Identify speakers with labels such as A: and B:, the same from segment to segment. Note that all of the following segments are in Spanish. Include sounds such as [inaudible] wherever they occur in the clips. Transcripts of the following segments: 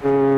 A: ¿Qué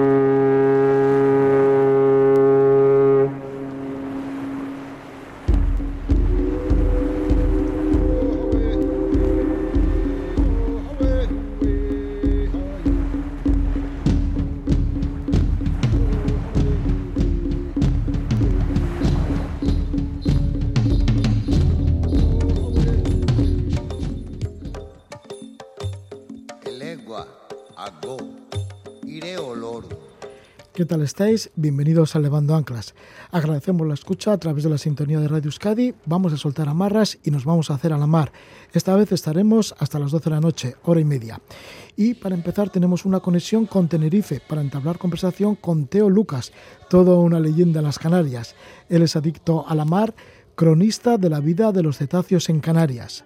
A: estáis? Bienvenidos a Levando Anclas. Agradecemos la escucha a través de la sintonía de Radio Euskadi. Vamos a soltar amarras y nos vamos a hacer a la mar. Esta vez estaremos hasta las 12 de la noche, hora y media. Y para empezar tenemos una conexión con Tenerife para entablar conversación con Teo Lucas, toda una leyenda en las Canarias. Él es adicto a la mar, cronista de la vida de los cetáceos en Canarias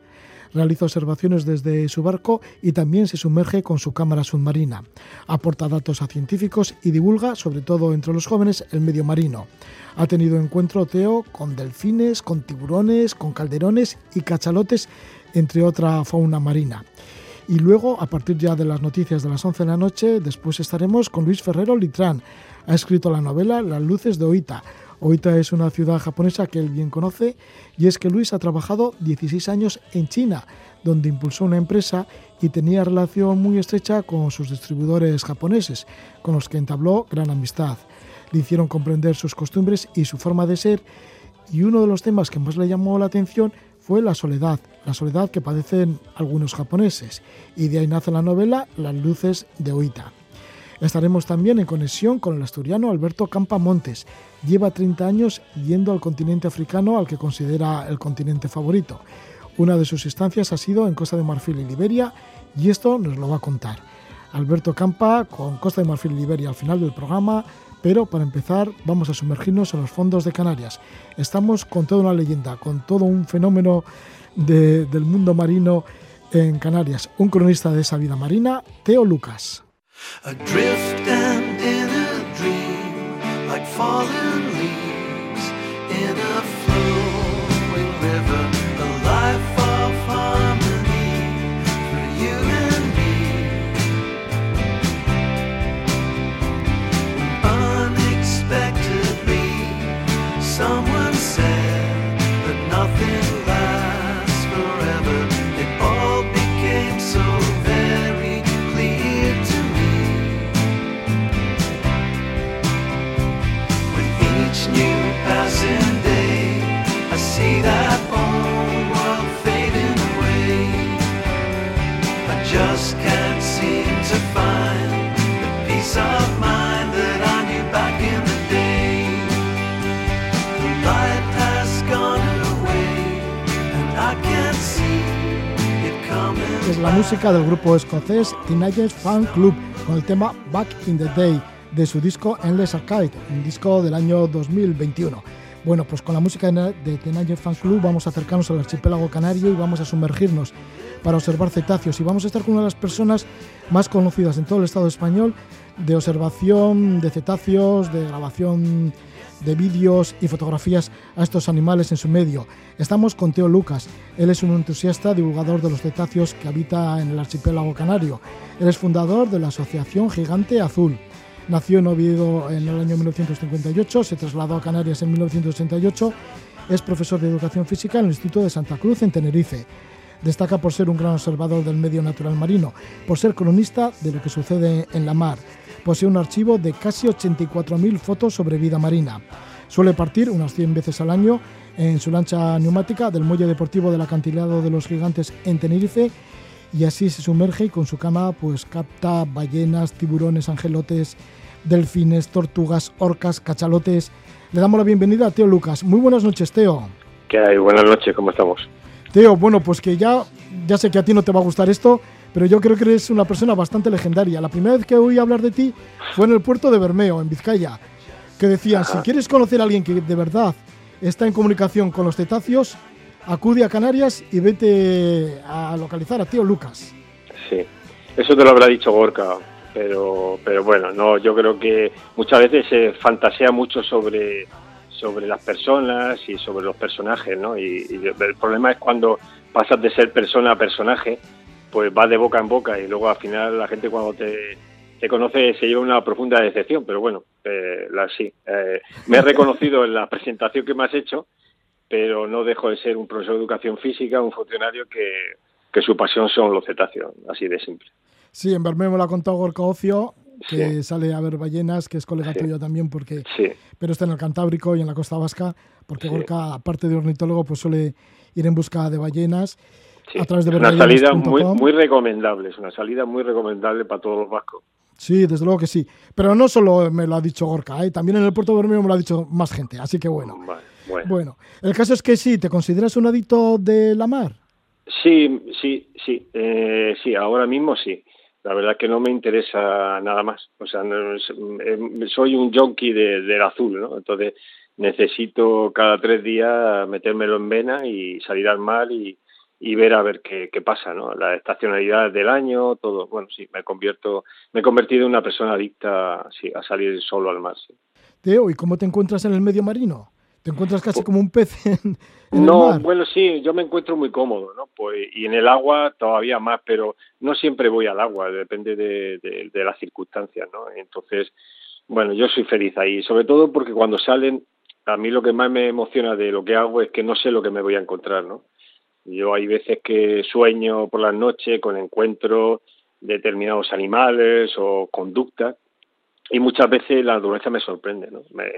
A: realiza observaciones desde su barco y también se sumerge con su cámara submarina. Aporta datos a científicos y divulga, sobre todo entre los jóvenes, el medio marino. Ha tenido encuentro Teo con delfines, con tiburones, con calderones y cachalotes, entre otra fauna marina. Y luego, a partir ya de las noticias de las 11 de la noche, después estaremos con Luis Ferrero Litrán. Ha escrito la novela Las luces de Oita, Oita es una ciudad japonesa que él bien conoce y es que Luis ha trabajado 16 años en China, donde impulsó una empresa y tenía relación muy estrecha con sus distribuidores japoneses, con los que entabló gran amistad. Le hicieron comprender sus costumbres y su forma de ser y uno de los temas que más le llamó la atención fue la soledad, la soledad que padecen algunos japoneses, y de ahí nace la novela Las luces de Oita. Estaremos también en conexión con el asturiano Alberto Campa Montes. Lleva 30 años yendo al continente africano al que considera el continente favorito. Una de sus estancias ha sido en Costa de Marfil y Liberia y esto nos lo va a contar. Alberto Campa con Costa de Marfil y Liberia al final del programa, pero para empezar vamos a sumergirnos en los fondos de Canarias. Estamos con toda una leyenda, con todo un fenómeno del mundo marino en Canarias. Un cronista de esa vida marina, Teo Lucas. falling música del grupo escocés Teenagers Fan Club con el tema Back in the Day de su disco Endless Arcade, un disco del año 2021. Bueno, pues con la música de Teenagers Fan Club vamos a acercarnos al archipiélago canario y vamos a sumergirnos para observar cetáceos y vamos a estar con una de las personas más conocidas en todo el Estado español de observación de cetáceos, de grabación de vídeos y fotografías a estos animales en su medio. Estamos con Teo Lucas. Él es un entusiasta divulgador de los cetáceos que habita en el archipiélago canario. Él es fundador de la Asociación Gigante Azul. Nació en Oviedo en el año 1958, se trasladó a Canarias en 1988. Es profesor de educación física en el Instituto de Santa Cruz en Tenerife. Destaca por ser un gran observador del medio natural marino, por ser cronista de lo que sucede en la mar posee un archivo de casi 84.000 fotos sobre vida marina. Suele partir unas 100 veces al año en su lancha neumática del muelle deportivo del acantilado de los gigantes en Tenerife y así se sumerge y con su cama pues capta ballenas, tiburones, angelotes, delfines, tortugas, orcas, cachalotes. Le damos la bienvenida a Teo Lucas. Muy buenas noches, Teo.
B: ¿Qué hay? Buenas noches, ¿cómo estamos?
A: Teo, bueno, pues que ya, ya sé que a ti no te va a gustar esto, pero yo creo que eres una persona bastante legendaria. La primera vez que oí hablar de ti fue en el puerto de Bermeo, en Vizcaya, que decían, si quieres conocer a alguien que de verdad está en comunicación con los cetáceos, acude a Canarias y vete a localizar a tío Lucas.
B: Sí, eso te lo habrá dicho Gorka, pero, pero bueno, no, yo creo que muchas veces se fantasea mucho sobre, sobre las personas y sobre los personajes, ¿no? y el problema es cuando pasas de ser persona a personaje pues va de boca en boca y luego al final la gente cuando te, se conoce, se lleva una profunda decepción, pero bueno, eh, la sí. Eh, me he [laughs] reconocido en la presentación que me has hecho, pero no dejo de ser un profesor de educación física, un funcionario que, que su pasión son los cetáceos, así de simple.
A: Sí, en Bermeo me lo ha contado Gorka Ocio, que sale a ver ballenas, que es colega tuyo también, porque pero está en el Cantábrico y en la costa vasca, porque Gorka, aparte de ornitólogo, pues suele ir en busca de ballenas. A través de
B: una salida muy, muy recomendable, es una salida muy recomendable para todos los vascos.
A: Sí, desde luego que sí. Pero no solo me lo ha dicho Gorka, ¿eh? también en el puerto de Bermeo me lo ha dicho más gente, así que bueno. bueno. el caso es que sí, ¿te consideras un adicto de la mar?
B: Sí, sí, sí, eh, sí, ahora mismo sí la verdad es que no me interesa nada más. O sea, eh, soy un junkie del azul, ¿no? Entonces necesito cada tres días metérmelo en vena y salir al mar y, ver a ver qué, pasa, ¿no? La estacionalidad del año, todo. Bueno, sí, me convierto, me he convertido en una persona adicta sí, a salir solo al mar. Sí.
A: Teo, ¿y cómo te encuentras en el medio marino? ¿Te encuentras casi como un pez en,
B: no, bueno, sí, yo me encuentro muy cómodo, ¿no? Pues, y en el agua todavía más, pero no siempre voy al agua, depende de, de, las circunstancias, ¿no? Entonces, bueno, yo soy feliz ahí, sobre todo porque cuando salen, a mí lo que más me emociona de lo que hago es que no sé lo que me voy a encontrar, ¿no? Yo hay veces que sueño por las noches con encuentros de determinados animales o conductas y muchas veces la naturaleza me sorprende, ¿no? Me,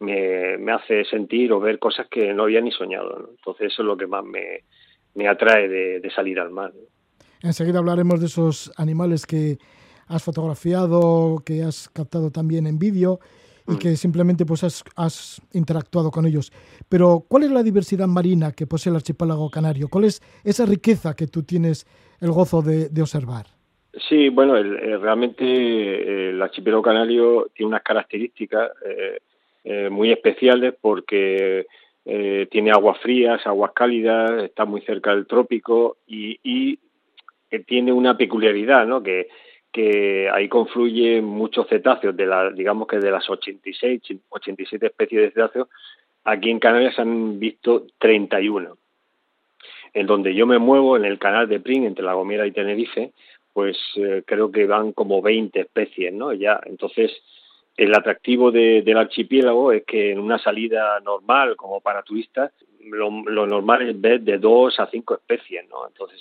B: me, hace sentir o ver cosas que no había ni soñado. Entonces eso es lo que más me, me atrae de, salir al mar.
A: Enseguida hablaremos de esos animales que has fotografiado, que has captado también en vídeo y mm. que simplemente pues has, has, interactuado con ellos. Pero ¿cuál es la diversidad marina que posee el archipiélago canario? ¿Cuál es esa riqueza que tú tienes el gozo de, observar?
B: Sí, bueno, realmente el archipiélago canario tiene unas características eh, eh, muy especiales porque eh, tiene aguas frías, aguas cálidas, está muy cerca del trópico y, y tiene una peculiaridad, ¿no? Que, que ahí confluyen muchos cetáceos, de la, digamos que de las 86, 87 especies de cetáceos, aquí en Canarias se han visto 31. En donde yo me muevo, en el canal de Pring, entre La Gomera y Tenerife, pues eh, creo que van como 20 especies, ¿no? Ya, entonces el atractivo del archipiélago es que en una salida normal, como para turistas, lo, normal es ver de dos a cinco especies, ¿no? Entonces,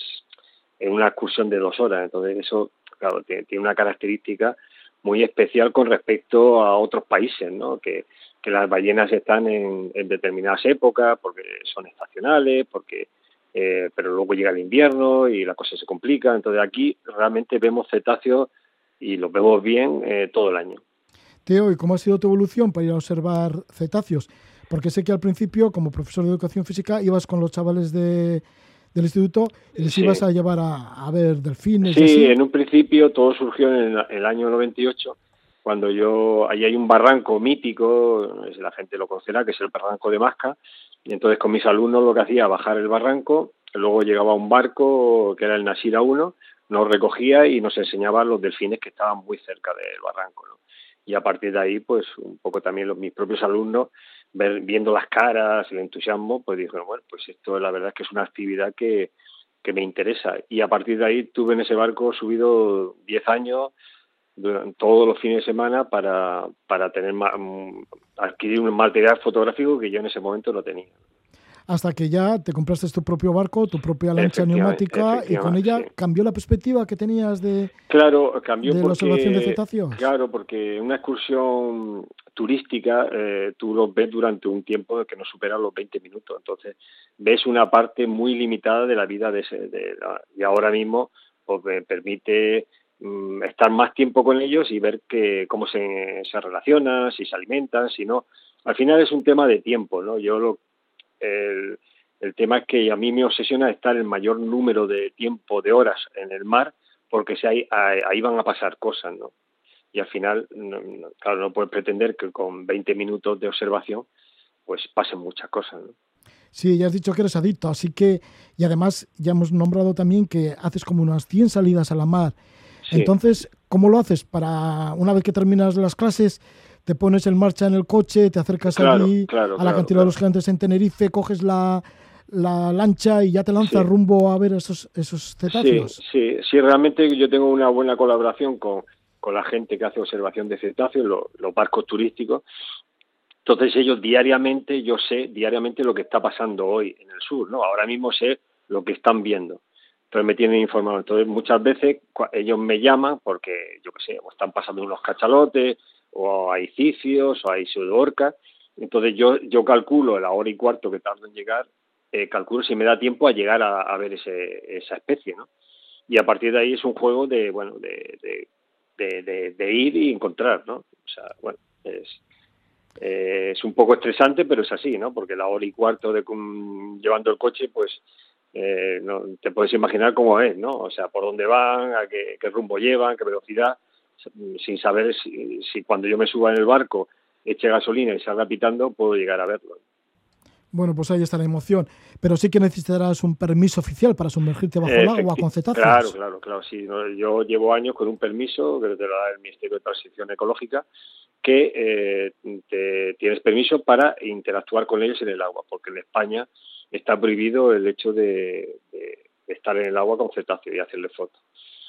B: en una excursión de dos horas. Entonces, eso, claro, tiene, una característica muy especial con respecto a otros países, ¿no? Que, las ballenas están en, determinadas épocas porque son estacionales, porque eh, pero luego llega el invierno y la cosa se complica. Entonces aquí realmente vemos cetáceos y los vemos bien eh, todo el año.
A: Teo, ¿y cómo ha sido tu evolución para ir a observar cetáceos? Porque sé que al principio, como profesor de educación física, ibas con los chavales de, del instituto y les ibas a llevar a, ver delfines.
B: Sí, en un principio todo surgió en el, año 98, cuando yo, ahí hay un barranco mítico, la gente lo conocerá, que es el barranco de Masca, y entonces con mis alumnos lo que hacía bajar el barranco, luego llegaba un barco que era el Nasira 1, nos recogía y nos enseñaba los delfines que estaban muy cerca del barranco. ¿no? y a partir de ahí, pues un poco también los, mis propios alumnos, viendo las caras, el entusiasmo, pues dijeron, bueno, pues esto la verdad es que es una actividad que, que me interesa. Y a partir de ahí tuve en ese barco subido 10 años, todos los fines de semana, para, para tener mm, adquirir un material fotográfico que yo en ese momento no tenía
A: hasta que ya te compraste tu propio barco, tu propia lancha neumática y con ella cambió la perspectiva que tenías de,
B: claro, cambió
A: de
B: la
A: observación de cetáceos.
B: Claro, porque una excursión turística eh, tú lo ves durante un tiempo que no supera los 20 minutos, entonces ves una parte muy limitada de la vida de ese, de y ahora mismo pues me permite mm, estar más tiempo con ellos y ver que cómo se, se relacionan, si se alimentan, si no. Al final es un tema de tiempo, ¿no? Yo lo el, tema es que a mí me obsesiona estar el mayor número de tiempo, de horas en el mar, porque si ahí, ahí van a pasar cosas, ¿no? Y al final, claro, no puedes pretender que con 20 minutos de observación, pues pasen muchas cosas, ¿no?
A: Sí, ya has dicho que eres adicto, así que, y además ya hemos nombrado también que haces como unas 100 salidas a la mar. Entonces, ¿cómo lo haces? Para una vez que terminas las clases, te pones en marcha en el coche, te acercas allí a la cantidad de los gigantes en Tenerife, coges la, la lancha y ya te lanzas rumbo a ver esos, esos cetáceos.
B: Sí, sí, sí, realmente yo tengo una buena colaboración con, la gente que hace observación de cetáceos, los barcos turísticos. Entonces ellos diariamente, yo sé diariamente lo que está pasando hoy en el sur, ¿no? Ahora mismo sé lo que están viendo. Entonces me tienen informado. Entonces muchas veces ellos me llaman porque, yo qué sé, o están pasando unos cachalotes, o hay cicios, o hay pseudorcas. Entonces yo, yo calculo la hora y cuarto que tardo en llegar, eh, calculo si me da tiempo a llegar a, ver ese, esa especie, ¿no? Y a partir de ahí es un juego de, bueno, de, de, ir y encontrar, ¿no? O sea, bueno, es, es un poco estresante, pero es así, ¿no? Porque la hora y cuarto de llevando el coche, pues eh, no, te puedes imaginar cómo es, ¿no? O sea, por dónde van, a qué, rumbo llevan, qué velocidad, sin saber si, si, cuando yo me suba en el barco, eche gasolina y salga pitando, puedo llegar a verlo.
A: Bueno, pues ahí está la emoción. Pero sí que necesitarás un permiso oficial para sumergirte bajo el agua con cetáceos.
B: Claro, claro, claro. Sí, yo llevo años con un permiso que te lo da el Ministerio de Transición Ecológica que eh, te, tienes permiso para interactuar con ellos en el agua, porque en España está prohibido el hecho de, estar en el agua con cetáceos y hacerle fotos.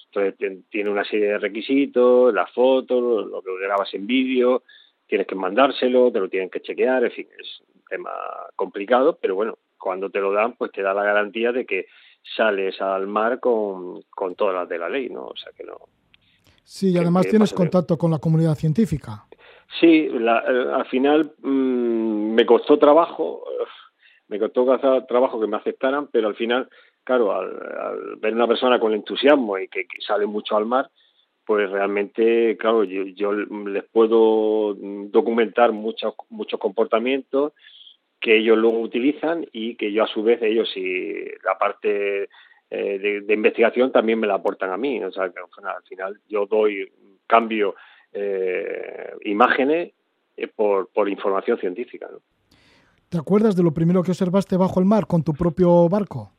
B: Entonces tiene una serie de requisitos, las fotos, lo que grabas en vídeo, tienes que mandárselo, te lo tienen que chequear, en fin, es tema complicado, pero bueno, cuando te lo dan, pues te da la garantía de que sales al mar con, con todas las de la ley, ¿no? O sea que no.
A: Sí, y además tienes contacto con la comunidad científica.
B: Sí, eh, al final mm, me costó trabajo, me costó trabajo que me aceptaran, pero al final, claro, al, ver una persona con entusiasmo y que, sale mucho al mar, pues realmente, claro, yo, les puedo documentar muchos muchos comportamientos que ellos luego utilizan y que yo a su vez ellos y la parte eh, de, investigación también me la aportan a mí. O sea, que al final yo doy cambio eh, imágenes eh, por, por información científica. ¿no?
A: ¿Te acuerdas de lo primero que observaste bajo el mar con tu propio barco?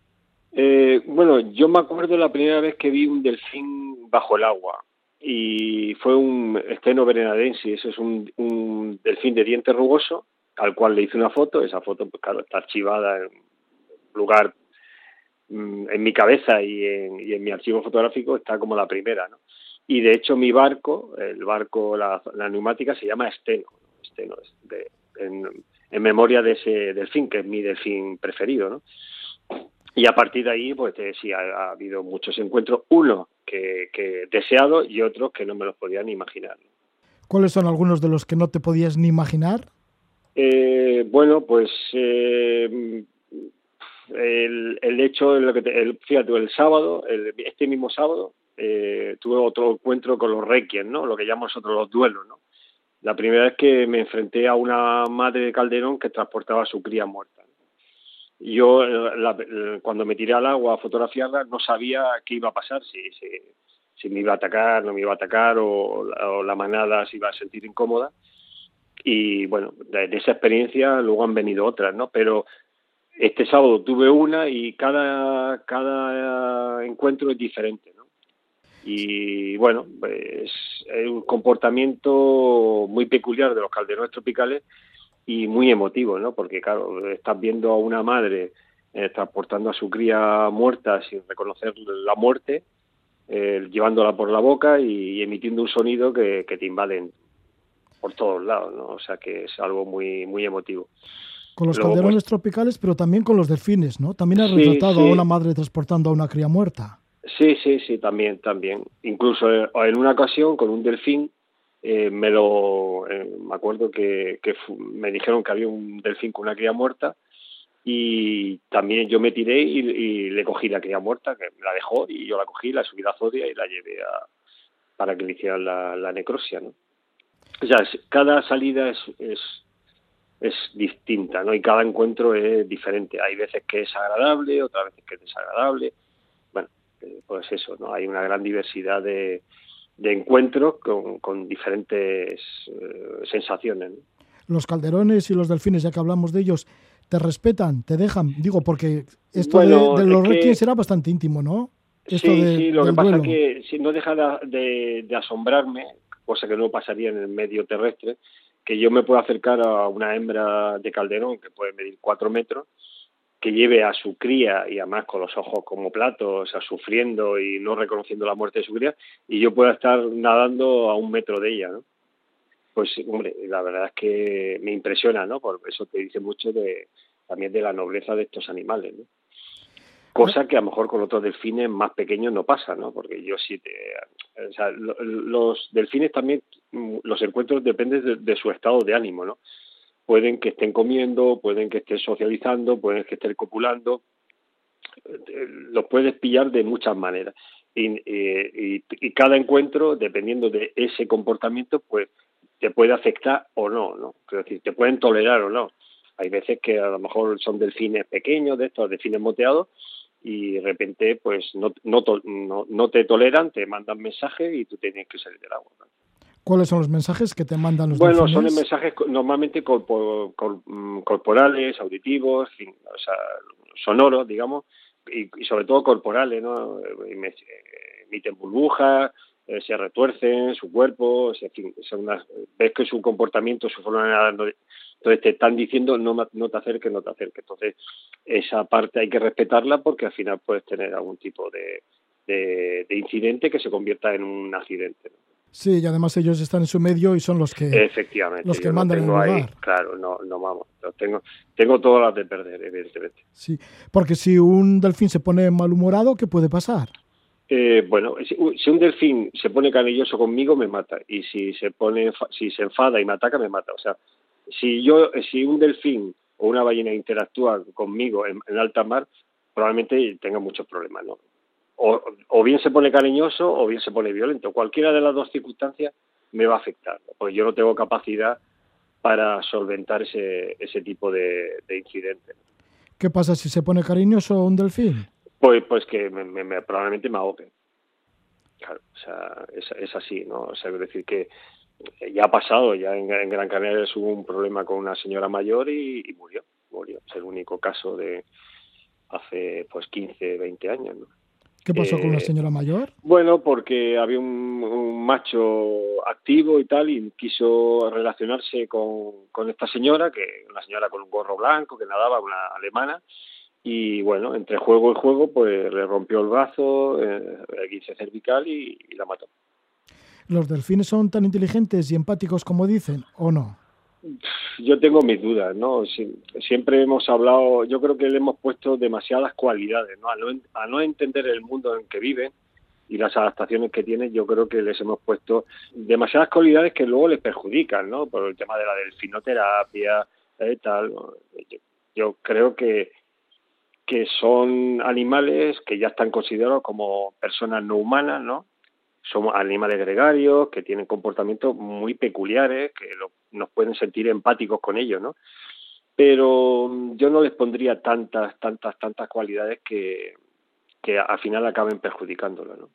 B: Eh, bueno, yo me acuerdo la primera vez que vi un delfín bajo el agua y fue un esteno verenadensis, es un, un delfín de diente rugoso al cual le hice una foto, esa foto pues claro está archivada en lugar mm, en mi cabeza y en, mi archivo fotográfico está como la primera, ¿no? Y de hecho mi barco, el barco, la, neumática se llama Esteno, Esteno de, en, memoria de ese delfín, que es mi delfín preferido, ¿no? Y a partir de ahí, pues eh, sí, ha, habido muchos encuentros, uno que, que deseado y otros que no me los podía ni imaginar.
A: ¿Cuáles son algunos de los que no te podías ni imaginar?
B: Eh, bueno, pues eh, el, el, hecho, que el, fíjate, el sábado, el, este mismo sábado, eh, tuve otro encuentro con los requiem, ¿no? Lo que llamamos nosotros los duelos, ¿no? la primera vez que me enfrenté a una madre de Calderón que transportaba a su cría muerta. Yo, cuando me tiré al agua a fotografiarla, no sabía qué iba a pasar, si, si, me iba a atacar, no me iba a atacar, o, la manada se iba a sentir incómoda. Y bueno, de, esa experiencia luego han venido otras, ¿no? Pero este sábado tuve una y cada, cada encuentro es diferente, ¿no? y bueno, pues es un comportamiento muy peculiar de los calderones tropicales y muy emotivo, ¿no? Porque claro, estás viendo a una madre eh, transportando a su cría muerta sin reconocer la muerte, eh, llevándola por la boca y, emitiendo un sonido que, te invaden por todos lados, ¿no? O sea que es algo muy muy emotivo.
A: Con los calderones pues tropicales, pero también con los delfines, ¿no? También has retratado a una madre transportando a una cría muerta.
B: Sí, sí, sí, también, también. Incluso eh, en una ocasión con un delfín, eh, me lo, eh, me acuerdo que, que me dijeron que había un delfín con una cría muerta y también yo me tiré y, le cogí la cría muerta, que me la dejó y yo la cogí, la subí a la zodia y la llevé a, para que le hicieran la, la necrosia, ¿no? O sea, cada salida es, es, es distinta, ¿no? Y cada encuentro es diferente. Hay veces que es agradable, otras veces que es desagradable pues eso, ¿no? Hay una gran diversidad de, de encuentros con, diferentes eh, sensaciones.
A: Los calderones y los delfines, ya que hablamos de ellos, ¿te respetan? ¿Te dejan? Digo, porque esto de, los que... será bastante íntimo, ¿no?
B: sí, sí, lo que pasa es que no deja de, de, asombrarme, cosa que no pasaría en el medio terrestre, que yo me puedo acercar a una hembra de calderón que puede medir cuatro metros que lleve a su cría y además con los ojos como platos, o sea, sufriendo y no reconociendo la muerte de su cría, y yo pueda estar nadando a un metro de ella, ¿no? Pues, hombre, la verdad es que me impresiona, ¿no? Por eso te dice mucho de, también de la nobleza de estos animales, ¿no? Cosa que a lo mejor con otros delfines más pequeños no pasa, ¿no? Porque yo sí te... O sea, los delfines también, los encuentros dependen de, su estado de ánimo, ¿no? Pueden que estén comiendo, pueden que estén socializando, pueden que estén copulando, los puedes pillar de muchas maneras. Y, y, cada encuentro, dependiendo de ese comportamiento, pues te puede afectar o no, ¿no? Es decir, te pueden tolerar o no. Hay veces que a lo mejor son delfines pequeños, de estos delfines moteados, y de repente pues no, no, no, te toleran, te mandan mensajes y tú tienes que salir del agua.
A: ¿Cuáles son los mensajes que te mandan los
B: Bueno, son mensajes normalmente mm, corporales, auditivos, o sea, sonoros, digamos, y, sobre todo corporales, ¿no? Emiten burbujas, eh, se retuercen su cuerpo, en fin, son unas, ves que su comportamiento, su forma de entonces te están diciendo no, no te acerques, no te acerques. Entonces esa parte hay que respetarla porque al final puedes tener algún tipo de, de, incidente que se convierta en un accidente.
A: Sí, y además ellos están en su medio y son los que
B: efectivamente
A: los que mandan en el lugar.
B: claro, no, no vamos, tengo tengo todas las de perder, evidentemente.
A: Sí, porque si un delfín se pone malhumorado, ¿qué puede pasar?
B: Eh, bueno, si, si, un delfín se pone canilloso conmigo me mata y si se pone si se enfada y me ataca me mata, o sea, si yo, si un delfín o una ballena interactúa conmigo en, alta mar, probablemente tenga muchos problemas, ¿no? O, bien se pone cariñoso o bien se pone violento. Cualquiera de las dos circunstancias me va a afectar, porque yo no tengo capacidad para solventar ese, ese tipo de, de incidentes.
A: ¿Qué pasa si se pone cariñoso un delfín?
B: Pues, pues que me, probablemente me ahogue. Claro, o sea, es, es así, ¿no? O sea, es decir que ya ha pasado, ya en, Gran Canaria hubo un problema con una señora mayor y, murió, murió. Es el único caso de hace pues 15, 20 años.
A: ¿Qué pasó con la eh, señora mayor?
B: Bueno, porque había un, macho activo y tal, y quiso relacionarse con, con esta señora, que una señora con un gorro blanco, que nadaba, una alemana, y bueno, entre juego y juego, pues le rompió el brazo, eh, el guince cervical y la mató.
A: ¿Los delfines son tan inteligentes y empáticos como dicen o no?
B: Yo tengo mis dudas, ¿no? siempre hemos hablado, yo creo que le hemos puesto demasiadas cualidades, ¿no? A, no? entender el mundo en que viven y las adaptaciones que tienen, yo creo que les hemos puesto demasiadas cualidades que luego les perjudican, ¿no? Por el tema de la delfinoterapia, y tal. Yo, creo que que son animales que ya están considerados como personas no humanas, ¿no? Somos animales gregarios que tienen comportamientos muy peculiares, que nos pueden sentir empáticos con ellos, ¿no? Pero mm, yo no les pondría tantas, tantas, tantas cualidades que, que al final acaben perjudicándolo, ¿no?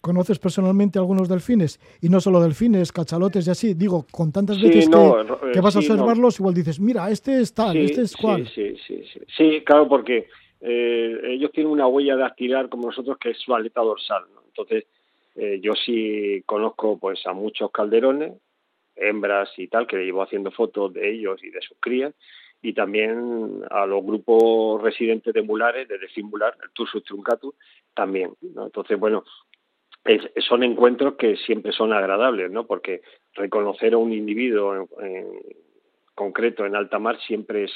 A: ¿Conoces personalmente algunos delfines? Y no solo delfines, cachalotes y así. Digo, con tantas veces que, vas a observarlos, igual dices, mira, este es tal, este es cual.
B: Sí, sí, sí. Sí, claro, porque eh, ellos tienen una huella de astirar como nosotros que es su aleta dorsal. ¿no? Entonces, eh, yo sí conozco pues a muchos calderones, hembras y tal, que llevo haciendo fotos de ellos y de sus crías, y también a los grupos residentes de mulares, de Mular, el Tursus truncatus, también. Entonces, bueno, son encuentros que siempre son agradables, ¿no? Porque reconocer a un individuo concreto en alta mar siempre es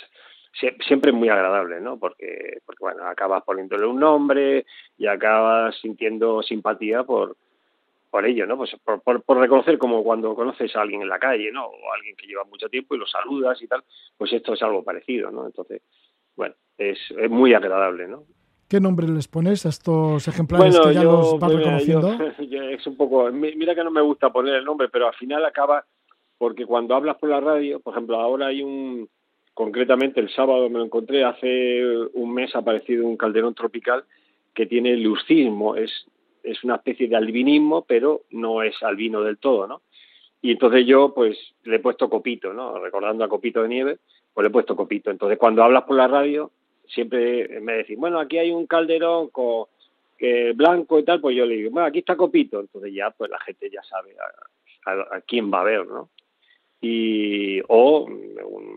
B: siempre es muy agradable, ¿no? Porque, porque bueno, acabas poniéndole un nombre y acabas sintiendo simpatía por, por ello, ¿no? Pues por, por, reconocer como cuando conoces a alguien en la calle, ¿no? O a alguien que lleva mucho tiempo y lo saludas y tal, pues esto es algo parecido, ¿no? Entonces, bueno, es, es muy agradable, ¿no?
A: ¿Qué nombre les pones a estos ejemplares que ya los vas reconociendo? [laughs]
B: es un poco, mira que no me gusta poner el nombre, pero al final acaba, porque cuando hablas por la radio, por ejemplo, ahora hay un, concretamente el sábado me lo encontré, hace un mes ha aparecido un calderón tropical que tiene lucismo, es es una especie de albinismo, pero no es albino del todo, ¿no? Y entonces yo, pues, le he puesto copito, ¿no? Recordando a copito de nieve, pues le he puesto copito. Entonces, cuando hablas por la radio, siempre me decís, bueno, aquí hay un calderón con que blanco y tal, pues yo le digo, bueno, aquí está copito. Entonces ya, pues la gente ya sabe a, quién va a ver, ¿no? Y, o,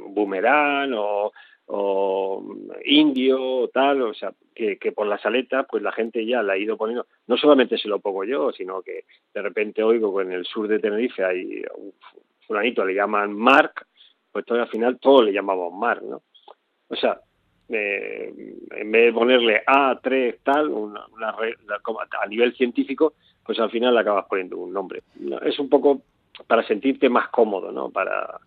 B: boomerang o, indio o tal, o sea, que, por las aletas pues la gente ya la ha ido poniendo, no solamente se lo pongo yo, sino que de repente oigo que en el sur de Tenerife hay un fulanito, le llaman Mark, pues todo, al final todos le llamamos Mark, ¿no? O sea, eh, en vez de ponerle A3 tal, una, a nivel científico, pues al final acabas poniendo un nombre. Es un poco para sentirte más cómodo, ¿no? Para,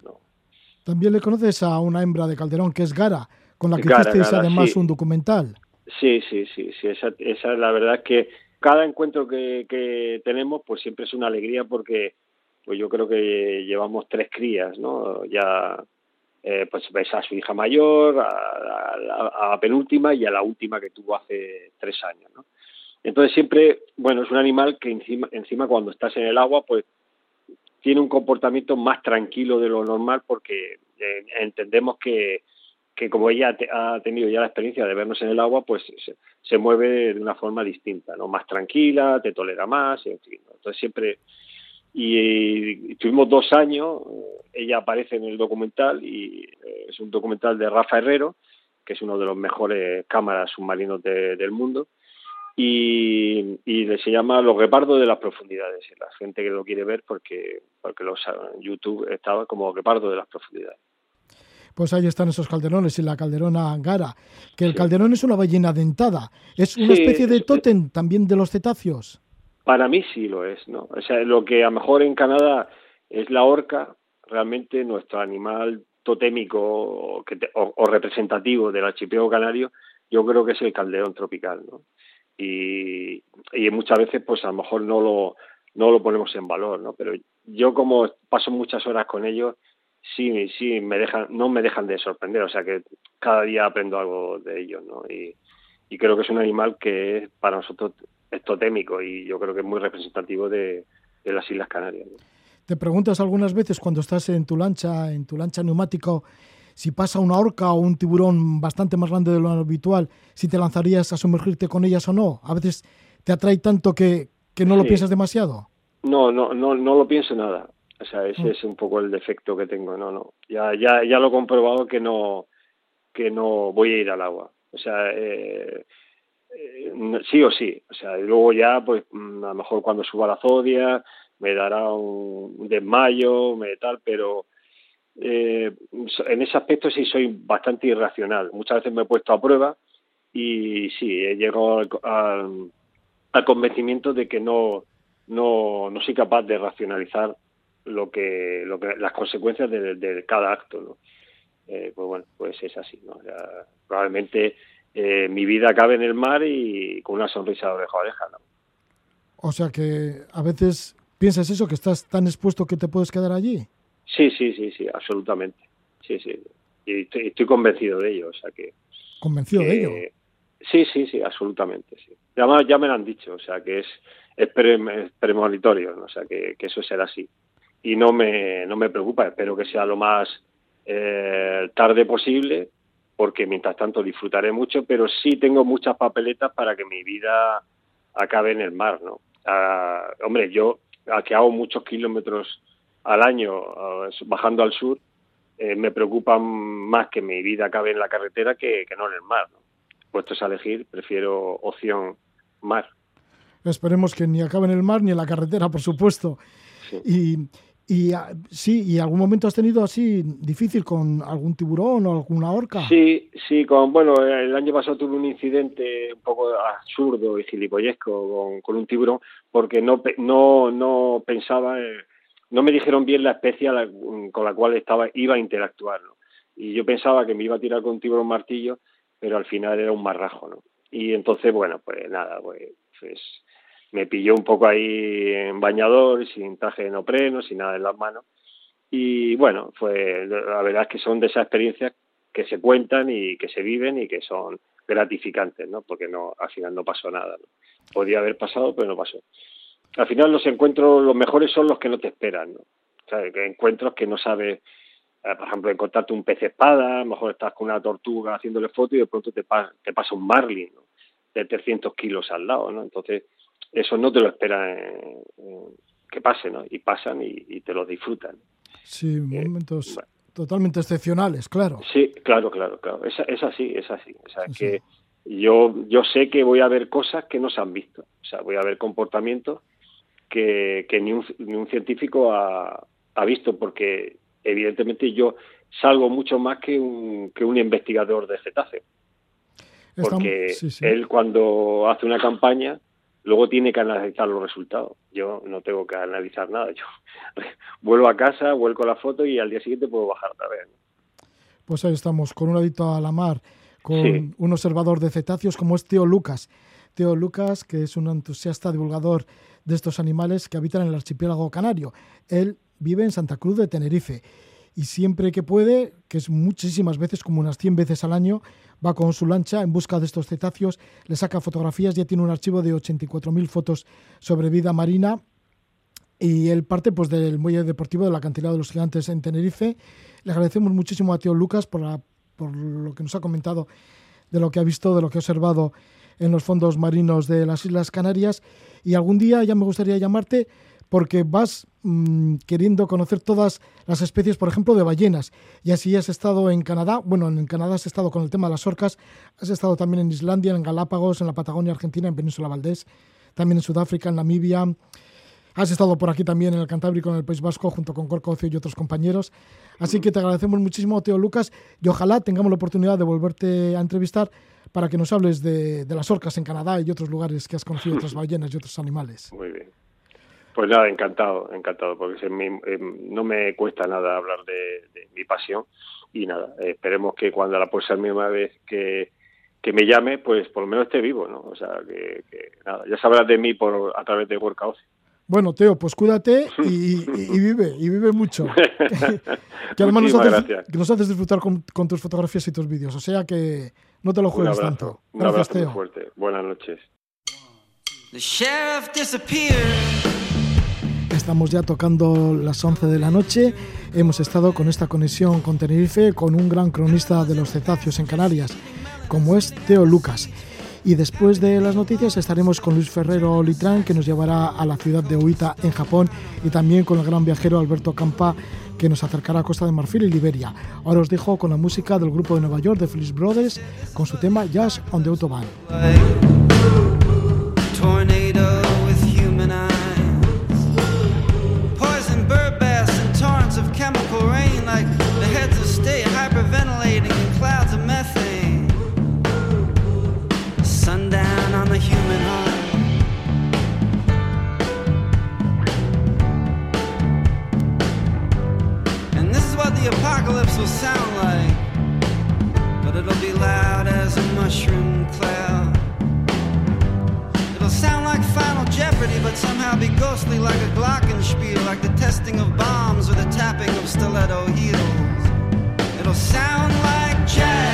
A: También le conoces a una hembra de Calderón, que es Gara, con la que hicisteis además un documental.
B: Sí, sí, sí, sí, esa, esa la verdad es que cada encuentro que, que tenemos, pues siempre es una alegría porque pues yo creo que llevamos tres crías, ¿no? Ya eh, pues ves a su hija mayor, a, la penúltima y a la última que tuvo hace tres años. ¿no? Entonces siempre, bueno, es un animal que encima, encima cuando estás en el agua, pues tiene un comportamiento más tranquilo de lo normal porque eh, entendemos que, como ella ha tenido ya la experiencia de vernos en el agua, pues se, mueve de una forma distinta, ¿no? Más tranquila, te tolera más, en fin. Entonces siempre y, tuvimos dos años, ella aparece en el documental y eh, es un documental de Rafa Herrero, que es uno de los mejores cámaras submarinos del mundo, y, se llama Los repardos de las profundidades. La gente que lo quiere ver porque, porque los, YouTube estaba como repardo de las profundidades.
A: Pues ahí están esos calderones y la calderona angara, que el calderón es una ballena dentada, es una especie de tótem también de los cetáceos.
B: Para mí sí lo es, ¿no? O sea, lo que a lo mejor en Canadá es la orca, realmente nuestro animal totémico o, o, representativo del archipiélago canario, yo creo que es el calderón tropical, ¿no? Y, y muchas veces, pues a lo mejor no lo, no lo ponemos en valor, ¿no? Pero yo como paso muchas horas con ellos, sí, sí me dejan, no me dejan de sorprender, o sea que cada día aprendo algo de ellos, ¿no? Y, y creo que es un animal que para nosotros es totémico y yo creo que es muy representativo de, las Islas Canarias.
A: ¿Te preguntas algunas veces cuando estás en tu lancha, en tu lancha neumático, si pasa una orca o un tiburón bastante más grande de lo habitual, si te lanzarías a sumergirte con ellas o no? A veces te atrae tanto que, no lo piensas demasiado.
B: No, no, no, no lo pienso nada. O sea, ese mm. es un poco el defecto que tengo. No, no. Ya, ya, ya lo he comprobado que no, que no voy a ir al agua. O sea, eh, eh, sí o sí. O sea, y luego ya, pues mm, a lo mejor cuando suba la zodia me dará un, desmayo, me tal, pero eh, en ese aspecto sí soy bastante irracional. Muchas veces me he puesto a prueba y sí, he llegado al, convencimiento de que no, no, no soy capaz de racionalizar lo que, lo que las consecuencias de, cada acto. Eh, pues bueno, pues es así. probablemente eh, mi vida acabe en el mar y con una sonrisa de oreja a oreja.
A: O sea que a veces piensas eso, que estás tan expuesto que te puedes quedar allí.
B: Sí, sí, sí, sí, absolutamente. Sí, sí. Y estoy, convencido de ello, o sea que...
A: ¿Convencido de ello?
B: Sí, sí, sí, absolutamente, sí. Además ya me lo han dicho, o sea que es, es, premonitorio, o sea que, eso será así. Y no me, no me preocupa, espero que sea lo más eh, tarde posible porque mientras tanto disfrutaré mucho, pero sí tengo muchas papeletas para que mi vida acabe en el mar, ¿no? Ah, hombre, yo que hago muchos kilómetros al año ah, bajando al sur, eh, me preocupa más que mi vida acabe en la carretera que, no en el mar. ¿no? Puestos a elegir, prefiero opción mar.
A: Esperemos que ni acabe en el mar ni en la carretera, por supuesto. Y, y ah, sí, ¿y algún momento has tenido así difícil con algún tiburón o alguna orca?
B: Sí, sí, con bueno, el año pasado tuve un incidente un poco absurdo y gilipollesco con, un tiburón porque no no no pensaba, no me dijeron bien la especie con la cual estaba iba a interactuar. Y yo pensaba que me iba a tirar con un tiburón martillo, pero al final era un marrajo, ¿no? Y entonces, bueno, pues nada, pues, pues me pilló un poco ahí en bañador, sin traje de nopreno, sin nada en las manos. Y bueno, fue la verdad es que son de esas experiencias que se cuentan y que se viven y que son gratificantes, ¿no? Porque no, al final no pasó nada. Podía haber pasado, pero no pasó. Al final los encuentros, los mejores son los que no te esperan, ¿no? O sea, encuentros que no sabes, eh, por ejemplo, encontrarte un pez espada, a lo mejor estás con una tortuga haciéndole foto y de pronto te, te pasa un marlin, ¿no? De 300 kilos al lado, ¿no? Entonces, eso no te lo espera que pase, ¿no? Y pasan y, te lo disfrutan.
A: Sí, eh, momentos totalmente excepcionales, claro.
B: Sí, claro, claro, claro. Es, es así, es así. O sea, que yo, yo sé que voy a ver cosas que no se han visto. O sea, voy a ver comportamientos que, que ni, un, ni un científico ha, ha visto, porque evidentemente yo salgo mucho más que un, que un investigador de cetáceos. Porque sí, sí. él cuando hace una campaña luego tiene que analizar los resultados. Yo no tengo que analizar nada. Yo [laughs] vuelvo a casa, vuelco la foto y al día siguiente puedo bajar otra vez.
A: Pues ahí estamos, con un adicto a la mar, con sí. un observador de cetáceos como es Teo Lucas. Teo Lucas, que es un entusiasta divulgador de estos animales que habitan en el archipiélago canario. Él vive en Santa Cruz de Tenerife y siempre que puede, que es muchísimas veces, como unas 100 veces al año, va con su lancha en busca de estos cetáceos, le saca fotografías, ya tiene un archivo de 84.000 fotos sobre vida marina y él parte pues, del muelle deportivo del acantilado de los gigantes en Tenerife. Le agradecemos muchísimo a Tío Lucas por, la, por lo que nos ha comentado de lo que ha visto, de lo que ha observado en los fondos marinos de las Islas Canarias y algún día ya me gustaría llamarte porque vas mmm, queriendo conocer todas las especies, por ejemplo, de ballenas. Y así has estado en Canadá, bueno, en Canadá has estado con el tema de las orcas, has estado también en Islandia, en Galápagos, en la Patagonia Argentina, en Península Valdés, también en Sudáfrica, en Namibia. Has estado por aquí también en el Cantábrico, en el País Vasco, junto con Corcocio y otros compañeros. Así que te agradecemos muchísimo, Teo Lucas, y ojalá tengamos la oportunidad de volverte a entrevistar para que nos hables de, de las orcas en Canadá y otros lugares que has conocido, otras [laughs] ballenas y otros animales.
B: Muy bien. Pues nada, encantado, encantado, porque me, eh, no me cuesta nada hablar de, de mi pasión y nada, eh, esperemos que cuando la próxima vez que, que me llame, pues por lo menos esté vivo, ¿no? O sea, que, que nada, ya sabrás de mí por a través de Workout.
A: Bueno, Teo, pues cuídate [laughs] y, y, y, vive, y vive mucho. [laughs] que además nos haces, que nos haces, disfrutar con, con, tus fotografías y tus vídeos, o sea que no te lo juegues
B: un abrazo,
A: tanto.
B: Un Gracias, abrazo Teo. Muy fuerte. Buenas noches. The sheriff
A: disappeared. Estamos ya tocando las 11 de la noche. Hemos estado con esta conexión con Tenerife con un gran cronista de los cetáceos en Canarias, como es Teo Lucas. Y después de las noticias estaremos con Luis Ferrero Litrán, que nos llevará a la ciudad de Oita, en Japón, y también con el gran viajero Alberto Campa, que nos acercará a Costa de Marfil y Liberia. Ahora os dejo con la música del grupo de Nueva York, de Phyllis Brothers, con su tema Jazz on the Autobahn. Jeopardy, somehow be ghostly like a glockenspiel, like the testing of bombs or the tapping of stiletto heels. It'll sound like jazz,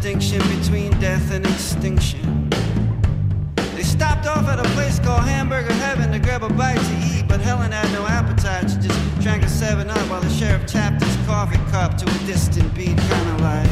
A: distinction between death and extinction. They stopped off at a place called Hamburger Heaven to grab a bite to eat, but Helen had no appetite. She just drank a 7 Up while the sheriff tapped his coffee cup to a distant beat, kinda like.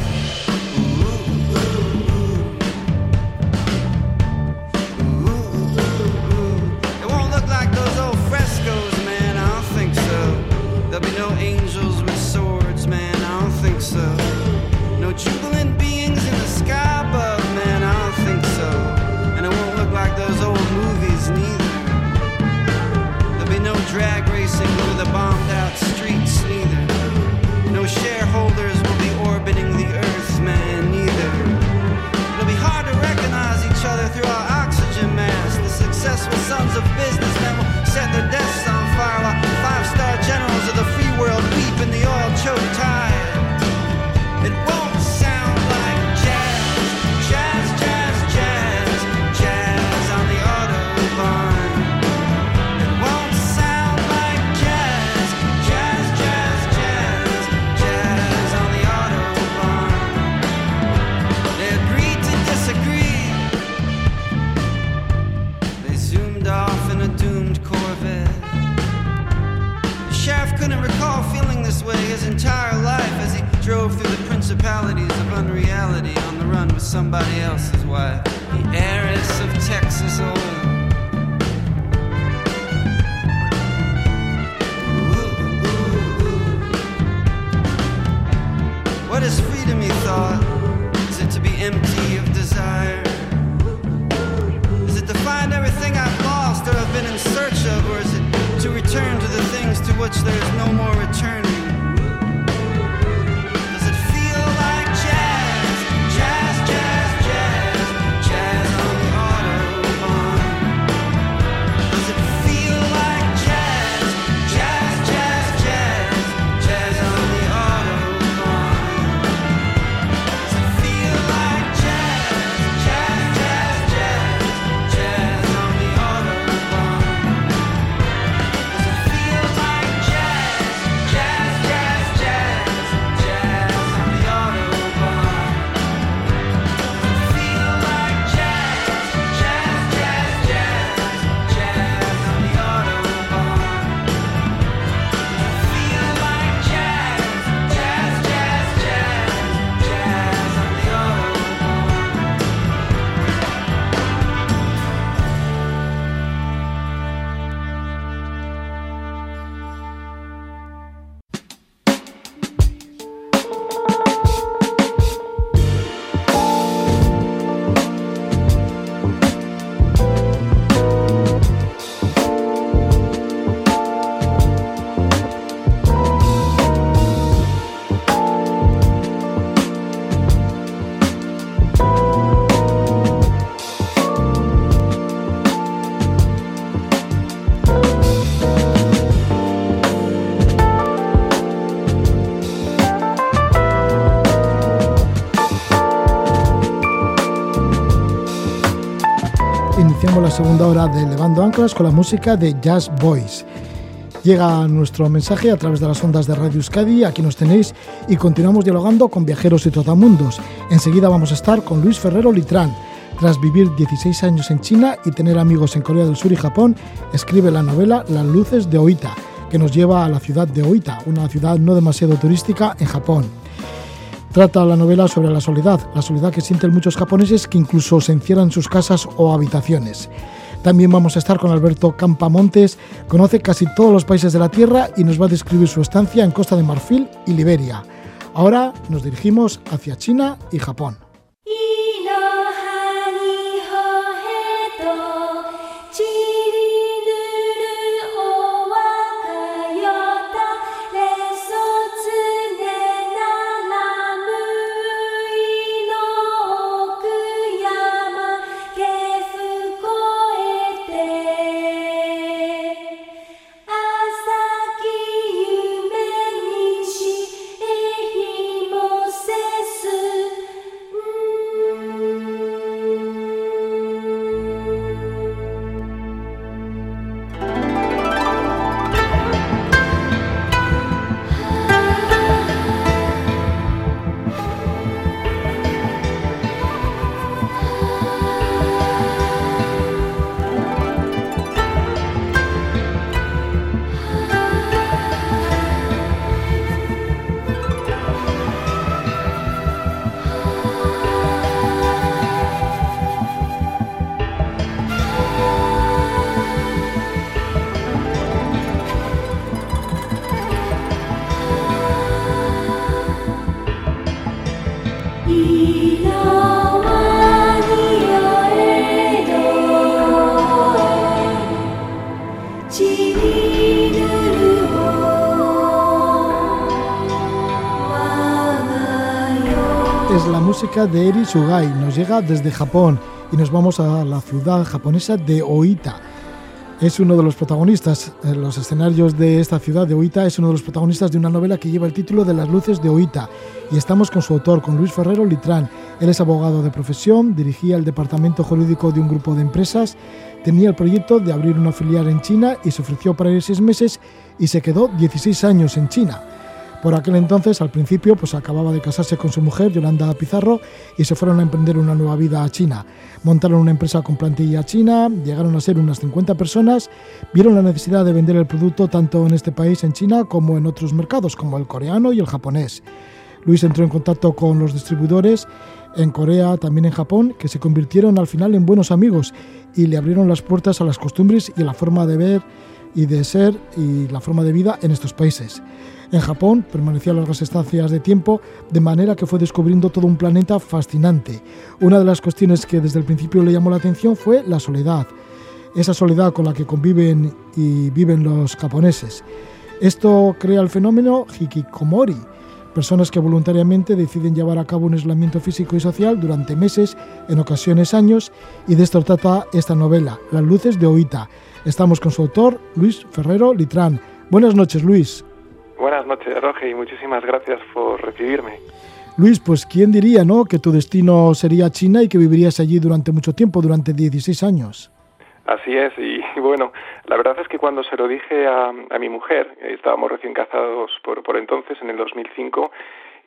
A: Of
C: unreality on the run with somebody else's wife, the heiress of Texas oil. What is freedom, he thought? Is it to be empty of desire? Is it to find everything I've lost or I've been in search of, or is it to return to the things to which there is no more returning?
A: La segunda hora de Levando Anclas con la música de Jazz Boys. Llega nuestro mensaje a través de las ondas de Radio Euskadi, aquí nos tenéis, y continuamos dialogando con viajeros y trotamundos. Enseguida vamos a estar con Luis Ferrero Litrán. Tras vivir 16 años en China y tener amigos en Corea del Sur y Japón, escribe la novela Las luces de Oita, que nos lleva a la ciudad de Oita, una ciudad no demasiado turística en Japón. Trata la novela sobre la soledad, la soledad que sienten muchos japoneses que incluso se encierran en sus casas o habitaciones. También vamos a estar con Alberto Campamontes, conoce casi todos los países de la Tierra y nos va a describir su estancia en Costa de Marfil y Liberia. Ahora nos dirigimos hacia China y Japón. De Eri Sugai nos llega desde Japón y nos vamos a la ciudad japonesa de Oita. Es uno de los protagonistas, en los escenarios de esta ciudad de Oita, es uno de los protagonistas de una novela que lleva el título de Las luces de Oita. Y estamos con su autor, con Luis Ferrero Litrán. Él es abogado de profesión, dirigía el departamento jurídico de un grupo de empresas, tenía el proyecto de abrir una filial en China y se ofreció para ir seis meses y se quedó 16 años en China. Por aquel entonces, al principio, pues acababa de casarse con su mujer, Yolanda Pizarro, y se fueron a emprender una nueva vida a China. Montaron una empresa con plantilla china, llegaron a ser unas 50 personas, vieron la necesidad de vender el producto tanto en este país, en China, como en otros mercados, como el coreano y el japonés. Luis entró en contacto con los distribuidores en Corea, también en Japón, que se convirtieron al final en buenos amigos y le abrieron las puertas a las costumbres y a la forma de ver y de ser y la forma de vida en estos países. En Japón permaneció largas estancias de tiempo, de manera que fue descubriendo todo un planeta fascinante. Una de las cuestiones que desde el principio le llamó la atención fue la soledad, esa soledad con la que conviven y viven los japoneses. Esto crea el fenómeno hikikomori, personas que voluntariamente deciden llevar a cabo un aislamiento físico y social durante meses, en ocasiones años, y de esto trata esta novela, Las luces de Oita. Estamos con su autor, Luis Ferrero Litrán. Buenas noches, Luis.
D: Buenas noches, Roge, y muchísimas gracias por recibirme.
A: Luis, pues quién diría, ¿no? Que tu destino sería China y que vivirías allí durante mucho tiempo, durante 16 años.
D: Así es, y [laughs] bueno, la verdad es que cuando se lo dije a, a mi mujer, estábamos recién casados por, por entonces, en el 2005,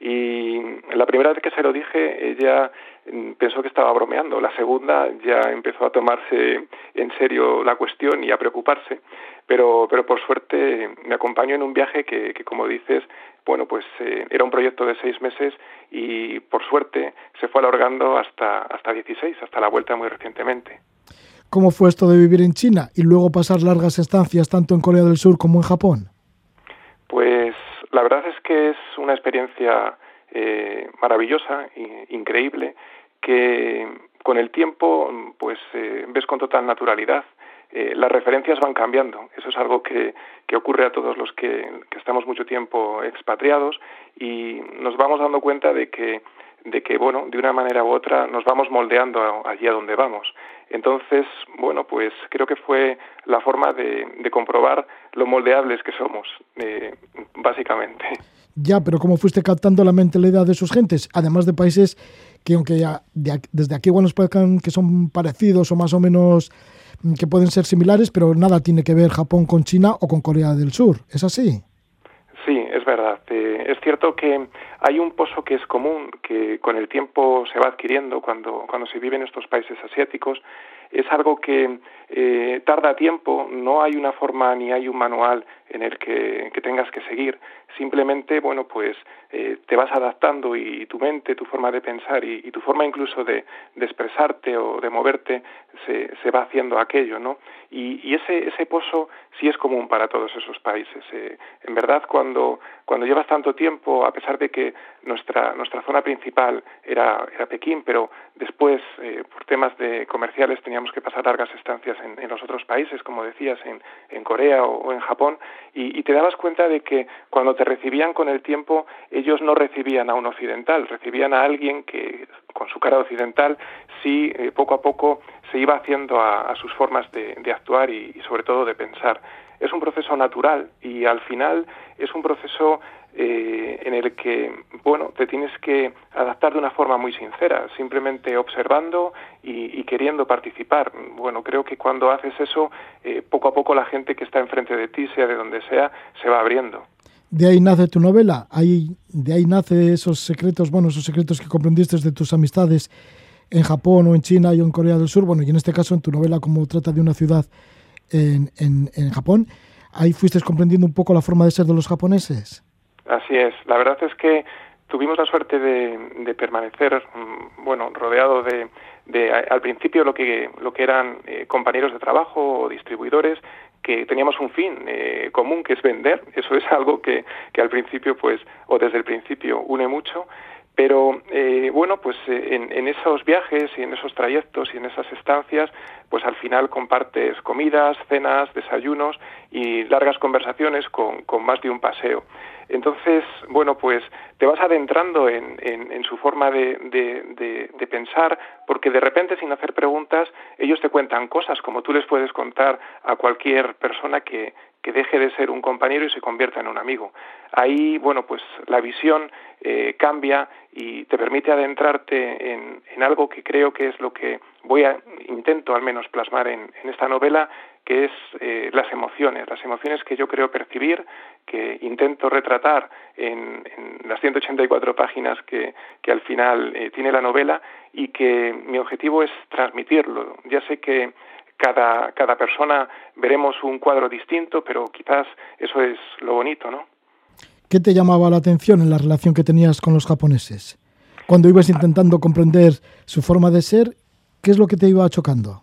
D: y la primera vez que se lo dije, ella mm, pensó que estaba bromeando. La segunda ya empezó a tomarse en serio la cuestión y a preocuparse. Pero, pero por suerte me acompañó en un viaje que, que como dices, bueno, pues eh, era un proyecto de seis meses y por suerte se fue alargando hasta, hasta 16, hasta la vuelta muy recientemente.
A: ¿Cómo fue esto de vivir en China y luego pasar largas estancias tanto en Corea del Sur como en Japón?
D: Pues la verdad es que es una experiencia eh, maravillosa, e increíble, que con el tiempo pues eh, ves con total naturalidad. Eh, las referencias van cambiando. Eso es algo que, que ocurre a todos los que, estamos mucho tiempo expatriados y nos vamos dando cuenta de que, de que, bueno, de una manera u otra nos vamos moldeando allí a donde vamos. Entonces, bueno, pues creo que fue la forma de, de comprobar lo moldeables que somos, eh, básicamente.
A: Ya, pero ¿cómo fuiste captando la mentalidad de sus gentes? Además de países que, aunque ya de, desde aquí igual nos parezcan que son parecidos o más o menos que pueden ser similares, pero nada tiene que ver Japón con China o con Corea del Sur. ¿Es así?
D: Sí, es verdad. Eh, es cierto que hay un pozo que es común, que con el tiempo se va adquiriendo cuando, cuando se vive en estos países asiáticos. Es algo que eh, tarda tiempo, no hay una forma ni hay un manual en el que, que tengas que seguir. Simplemente, bueno, pues eh, te vas adaptando y, tu mente, tu forma de pensar y, tu forma incluso de, expresarte o de moverte se, se va haciendo aquello, ¿no? Y, y, ese, ese pozo sí es común para todos esos países. En verdad, cuando, cuando llevas tanto tiempo, a pesar de que nuestra, nuestra zona principal era, era Pekín, pero después, eh, por temas de comerciales, teníamos que pasar largas estancias en, los otros países, como decías, en, en Corea o, en Japón, y, te dabas cuenta de que cuando te recibían con el tiempo, ellos no recibían a un occidental, recibían a alguien que con su cara occidental sí eh, poco a poco se iba haciendo a, sus formas de, actuar y, sobre todo de pensar. Es un proceso natural y al final es un proceso eh, en el que, bueno, te tienes que adaptar de una forma muy sincera, simplemente observando y, y queriendo participar. Bueno, creo que cuando haces eso, eh, poco a poco la gente que está enfrente de ti, sea de donde sea, se va abriendo.
A: De ahí nace tu novela, ahí, de ahí nace esos secretos, bueno, esos secretos que comprendiste de tus amistades en Japón o en China o en Corea del Sur, bueno, y en este caso en tu novela como trata de una ciudad en, en, Japón, ahí fuiste comprendiendo un poco la forma de ser de los japoneses.
D: Así es. La verdad es que tuvimos la suerte de, de permanecer, mm, bueno, rodeado de, de, al principio lo que lo que eran eh, compañeros de trabajo o distribuidores que teníamos un fin eh, común que es vender. Eso es [laughs] algo que, que al principio, pues, o desde el principio une mucho. Pero eh, bueno, pues eh, en, en, esos viajes y en esos trayectos y en esas estancias, pues al final compartes comidas, cenas, desayunos y largas conversaciones con, con más de un paseo. Entonces, bueno, pues te vas adentrando en, en, en su forma de, de, de, de, pensar, porque de repente, sin hacer preguntas, ellos te cuentan cosas como tú les puedes contar a cualquier persona que, que deje de ser un compañero y se convierta en un amigo. Ahí, bueno, pues la visión eh, cambia y te permite adentrarte en, en, algo que creo que es lo que voy a, intento al menos plasmar en, en esta novela, que es eh, las emociones, las emociones que yo creo percibir, que intento retratar en, las 184 páginas que, que al final eh, tiene la novela y que mi objetivo es transmitirlo. Ya sé que cada, cada persona veremos un cuadro distinto, pero quizás eso es lo bonito, ¿no?
A: ¿Qué te llamaba la atención en la relación que tenías con los japoneses? Cuando ibas intentando comprender su forma de ser, ¿qué es lo que te iba chocando?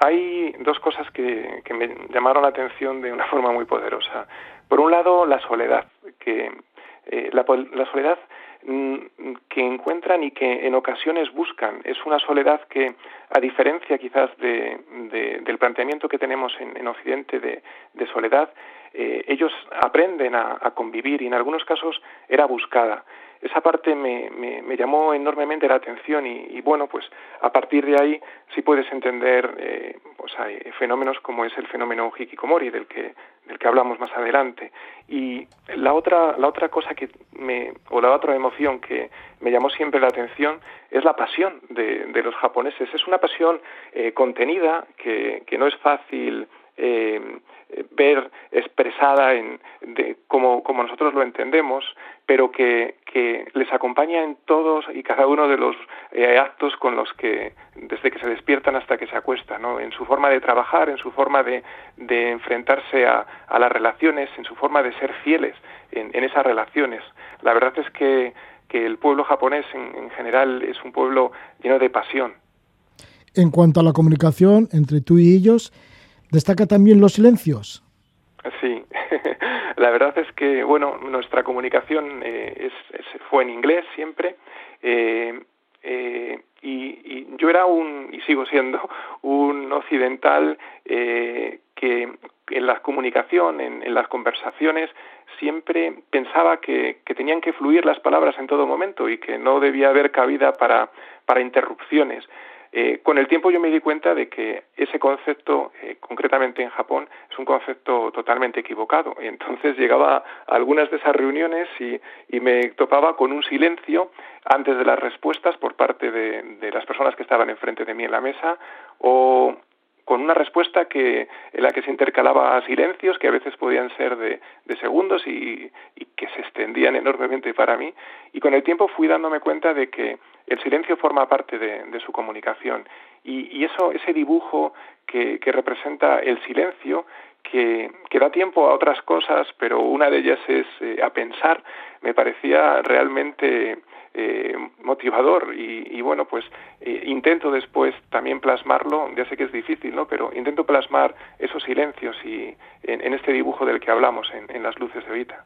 D: Hay dos cosas que, me llamaron la atención de una [laughs] forma muy poderosa. Por un lado, la soledad, que eh, la, soledad mm, que encuentran y que en ocasiones buscan. Es una soledad que, a diferencia quizás de, del planteamiento que tenemos en, Occidente de, soledad, eh, ellos aprenden a, convivir y en algunos casos era buscada. Esa parte me, me, llamó enormemente la atención y, bueno, pues a partir de ahí sí puedes entender eh, pues hay fenómenos como es el fenómeno hikikomori del que del que hablamos más adelante. Y la otra la otra cosa que me o la otra emoción que me llamó siempre la atención es la pasión de, de los japoneses. Es una pasión eh, contenida que, que no es fácil eh, ver expresada en, de, como, como nosotros lo entendemos, pero que, que, les acompaña en todos y cada uno de los eh, actos con los que, desde que se despiertan hasta que se acuestan, ¿no? en su forma de trabajar, en su forma de, de enfrentarse a, a, las relaciones, en su forma de ser fieles en, en esas relaciones. La verdad es que, que el pueblo japonés en, en general es un pueblo lleno de pasión.
A: En cuanto a la comunicación entre tú y ellos, ¿Destaca también los silencios?
D: Sí, [laughs] la verdad es que, bueno, nuestra comunicación eh, fue en inglés siempre. Eh, eh, y, yo era un, y sigo siendo, [laughs] un occidental que en la comunicación, en, las conversaciones, siempre pensaba que, que, tenían que fluir las palabras en todo momento y que no debía haber cabida para, para interrupciones. Eh, con el tiempo yo me di cuenta de que ese concepto, eh, concretamente en Japón, es un concepto totalmente equivocado. Y [laughs] entonces llegaba a algunas de esas reuniones y, me topaba con un silencio antes de las respuestas por parte de las personas que estaban enfrente de mí en la mesa o con una respuesta que en la que se intercalaba silencios que a veces podían ser de, segundos y, que se extendían enormemente para mí. Y con el tiempo fui dándome cuenta de que el silencio forma parte de, su comunicación. Y, eso ese dibujo que, representa el silencio que, da tiempo a otras cosas pero una de ellas es eh, a pensar me parecía realmente eh, motivador y, bueno pues eh, intento después también plasmarlo ya sé que es difícil no pero intento plasmar esos silencios y en, este dibujo del que hablamos en, las luces de Oita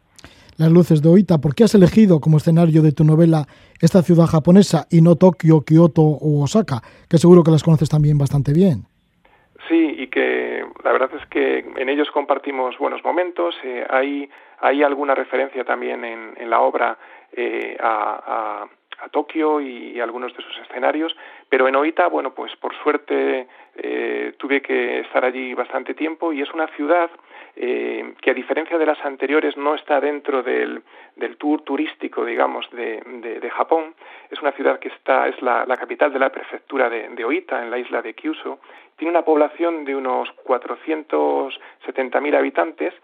A: las luces de Oita ¿por qué has elegido como escenario de tu novela esta ciudad japonesa y no Tokio Kioto o Osaka que seguro que las conoces también bastante bien
D: Sí, y que la verdad es que en ellos compartimos buenos momentos. Eh, hay, hay alguna referencia también en, en la obra eh, a, Tokio y, algunos de sus escenarios, pero en Oita, bueno, pues por suerte eh, tuve que estar allí bastante tiempo y es una ciudad eh, que a diferencia de las anteriores no está dentro del, tour turístico, digamos, de, Japón. Es una ciudad que está, es la, capital de la prefectura de, de, Oita, en la isla de Kyushu. Tiene una población de unos 470.000 habitantes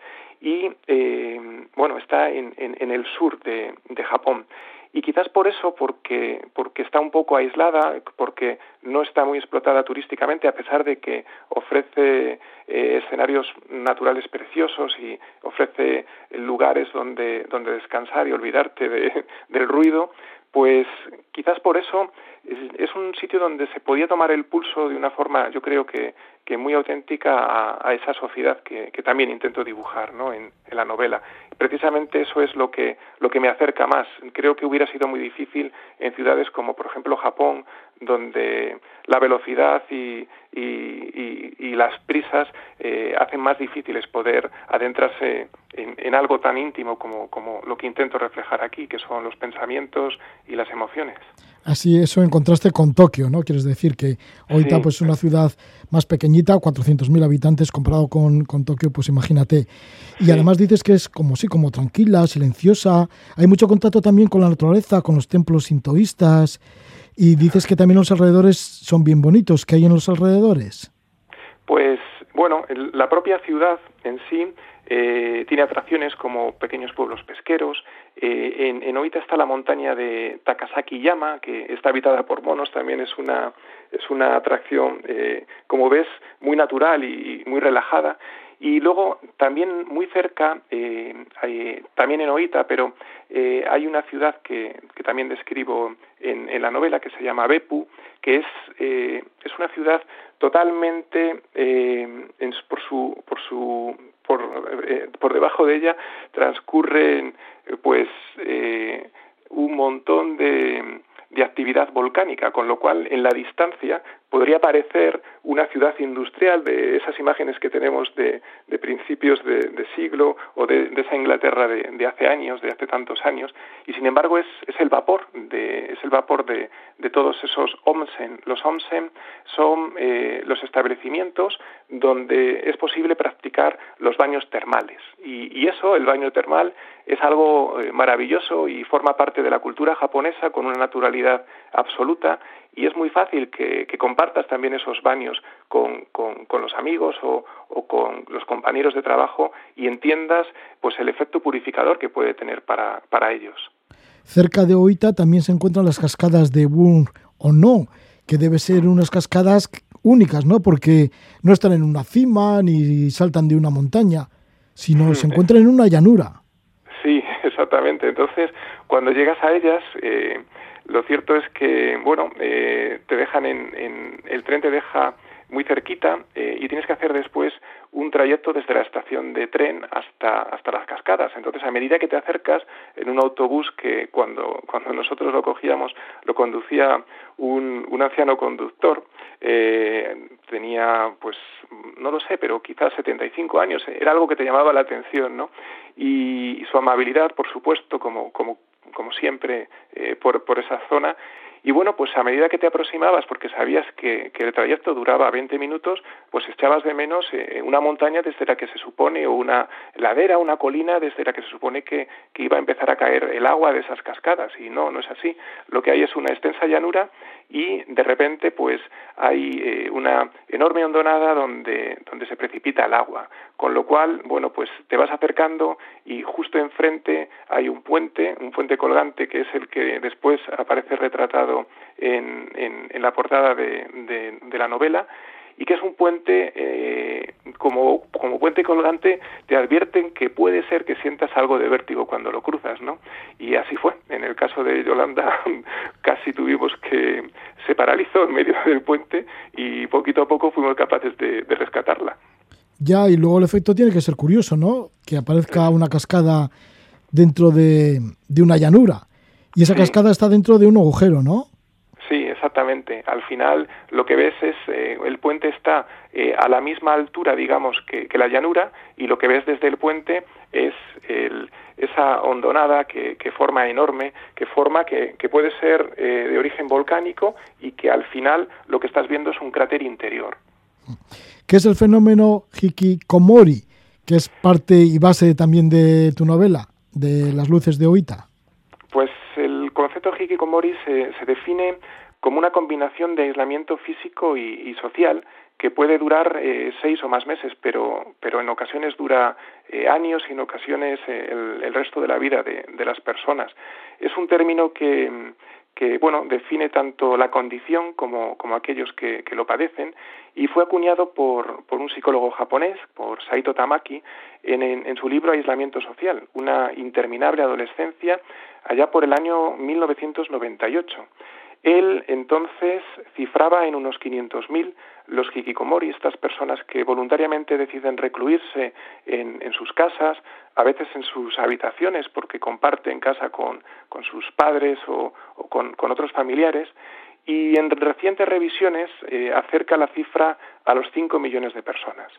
D: y eh, bueno está en, en, el sur de, de, Japón. Y quizás por eso porque porque está un poco aislada porque no está muy explotada turísticamente a pesar de que ofrece eh, escenarios naturales preciosos y ofrece lugares donde donde descansar y olvidarte de, [laughs] del ruido pues quizás por eso es, un sitio donde se podía tomar el pulso de una forma, yo creo que, que muy auténtica a, esa sociedad que, que, también intento dibujar ¿no? en, en, la novela. Precisamente eso es lo que, lo que me acerca más. Creo que hubiera sido muy difícil en ciudades como, por ejemplo, Japón, donde la velocidad y, y, y, las prisas eh, hacen más difíciles poder adentrarse en, en, algo tan íntimo como, como lo que intento reflejar aquí, que son los pensamientos y las emociones.
A: Así eso en contraste con Tokio, ¿no? Quieres decir que Oita pues es una ciudad más pequeñita, 400.000 habitantes comparado con, con, Tokio, pues imagínate. Y además dices que es como como tranquila, silenciosa. Hay mucho contacto también con la naturaleza, con los templos sintoístas. Y dices que también los alrededores son bien bonitos. ¿Qué hay en los alrededores?
D: Pues Bueno, la propia ciudad en sí eh, tiene atracciones como pequeños pueblos pesqueros. Eh, en, Oita está la montaña de Takasaki Yama, que está habitada por monos, también es una, es una atracción, eh, como ves, muy natural y muy relajada. Y luego también muy cerca, también en Oita, pero hay una ciudad que, que también describo en, en, la novela que se llama Bepu, que es, es una ciudad totalmente por su, por su por, eh, por debajo de ella transcurren pues eh, un montón de, de actividad volcánica, con lo cual en la distancia podría parecer una ciudad industrial de esas imágenes que tenemos de, principios de, siglo o de, esa Inglaterra de, hace años, de hace tantos años, y sin embargo es, es el vapor, de, es el vapor de, todos esos onsen. Los onsen son eh, los establecimientos donde es posible practicar los baños termales, y, eso, el baño termal, es algo eh, maravilloso y forma parte de la cultura japonesa con una naturalidad absoluta y es muy fácil que, compartas también esos baños con, con, los amigos o, con los compañeros de trabajo y entiendas pues el efecto purificador que puede tener para, para ellos.
A: Cerca de Oita también se encuentran las cascadas de Bun o no, que debe ser unas cascadas únicas, ¿no? Porque no están en una cima ni saltan de una montaña, sino se encuentran en una llanura.
D: Sí, [laughs] exactamente. Entonces, cuando llegas a ellas, eh, lo cierto es que, bueno, eh, te dejan en, el tren te deja muy cerquita eh, y tienes que hacer después un trayecto desde la estación de tren hasta, hasta las cascadas. Entonces, a medida que te acercas en un autobús que cuando, cuando nosotros lo cogíamos lo conducía un, un anciano conductor, eh, tenía, pues, no lo sé, pero quizás 75 años, era algo que te llamaba la atención, ¿no? Y, y su amabilidad, por supuesto, como, como como siempre, eh, por, por esa zona. Y bueno, pues a medida que te aproximabas, porque sabías que, el trayecto duraba 20 minutos, pues echabas de menos eh, una montaña desde la que se supone, o una ladera, una colina desde la que se supone que, que iba a empezar a caer el agua de esas cascadas. Y no, no es así. Lo que hay es una extensa llanura y de repente pues hay eh, una enorme hondonada donde, donde se precipita el agua. Con lo cual, bueno, pues te vas acercando y justo enfrente hay un puente, un puente colgante que es el que después aparece retratado en, en, la portada de, de la novela y que es un puente, eh, como, como puente colgante, te advierten que puede ser que sientas algo de vértigo cuando lo cruzas, ¿no? Y así fue. En el caso de Yolanda, [laughs] casi tuvimos que se paralizó en medio del puente y poquito a poco fuimos capaces de, rescatarla.
A: Ya, y luego el efecto tiene que ser curioso, ¿no? Que aparezca una cascada dentro de, de una llanura. Y esa cascada está dentro de un agujero, ¿no?
D: Sí, exactamente. Al final lo que ves es eh, el puente está eh, a la misma altura, digamos, que, la llanura y lo que ves desde el puente es esa hondonada que, forma enorme, que forma que, puede ser eh, de origen volcánico y que al final lo que estás viendo es un cráter interior.
A: ¿Qué es el fenómeno Hikikomori? Que es parte y base también de tu novela, de las luces de Oita.
D: Pues el concepto de hikikomori se, se define como una combinación de aislamiento físico y, social que puede durar eh, seis o más meses, pero, pero en ocasiones dura eh, años y en ocasiones eh, el, resto de la vida de, de, las personas. Es un término que, que bueno, define tanto la condición como, como aquellos que, que, lo padecen y fue acuñado por, por un psicólogo japonés, por Saito Tamaki, en, en, su libro Aislamiento Social, una interminable adolescencia, allá por el año 1998. Él entonces cifraba en unos 500.000 los hikikomori, estas personas que voluntariamente deciden recluirse en, sus casas, a veces en sus habitaciones porque comparten casa con, sus padres o, con, con, otros familiares, y en recientes revisiones eh, acerca la cifra a los 5 millones de personas.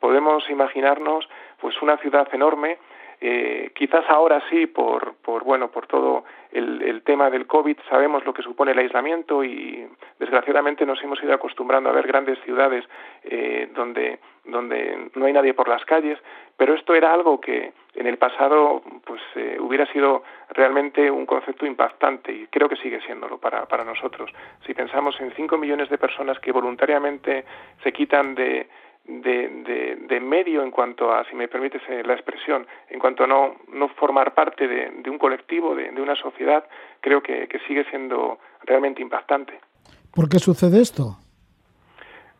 D: Podemos imaginarnos pues una ciudad enorme eh, quizás ahora sí, por, por, bueno, por todo el, tema del COVID, sabemos lo que supone el aislamiento y desgraciadamente nos hemos ido acostumbrando a ver grandes ciudades eh, donde, donde no hay nadie por las calles, pero esto era algo que en el pasado pues eh, hubiera sido realmente un concepto impactante y creo que sigue siéndolo para, para nosotros. Si pensamos en cinco millones de personas que voluntariamente se quitan de de, de, medio en cuanto a, si me permites eh, la expresión, en cuanto a no, no formar parte de, un colectivo, de, una sociedad, creo que, sigue siendo realmente impactante.
A: ¿Por qué sucede esto?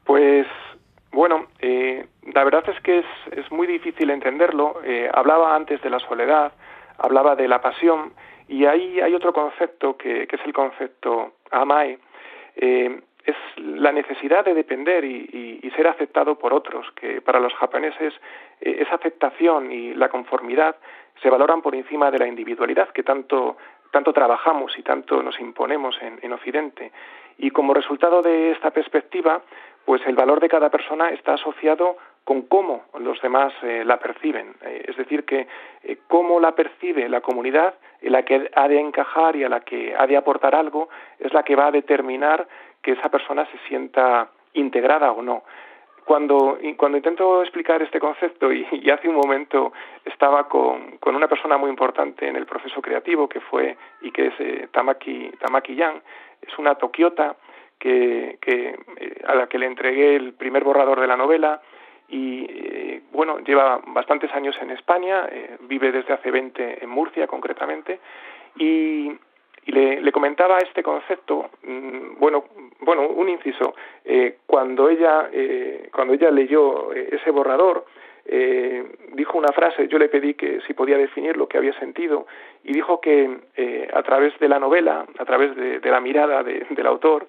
D: Pues bueno, eh, la verdad es que es, es muy difícil entenderlo. Eh, hablaba antes de la soledad, hablaba de la pasión, y ahí hay otro concepto que, que es el concepto amai, eh, es la necesidad de depender y, ser aceptado por otros, que para los japoneses eh, esa aceptación y la conformidad se valoran por encima de la individualidad que tanto, tanto trabajamos y tanto nos imponemos en, en Occidente. Y como resultado de esta perspectiva, pues el valor de cada persona está asociado con cómo los demás eh, la perciben. Eh, es decir, que eh, cómo la percibe la comunidad, en la que ha de encajar y a la que ha de aportar algo, es la que va a determinar que esa persona se sienta integrada o no. Cuando, cuando intento explicar este concepto, y, hace un momento estaba con, con, una persona muy importante en el proceso creativo, que fue y que es Tamaki, Tamaki Yang, es una tokiota que, que, a la que le entregué el primer borrador de la novela, y eh, bueno, lleva bastantes años en España, eh, vive desde hace 20 en Murcia concretamente y, y le, comentaba este concepto, mm, bueno, bueno, un inciso, eh, cuando ella cuando ella leyó ese borrador dijo una frase, yo le pedí que si podía definir lo que había sentido y dijo que a través de la novela, a través de, la mirada de, del autor,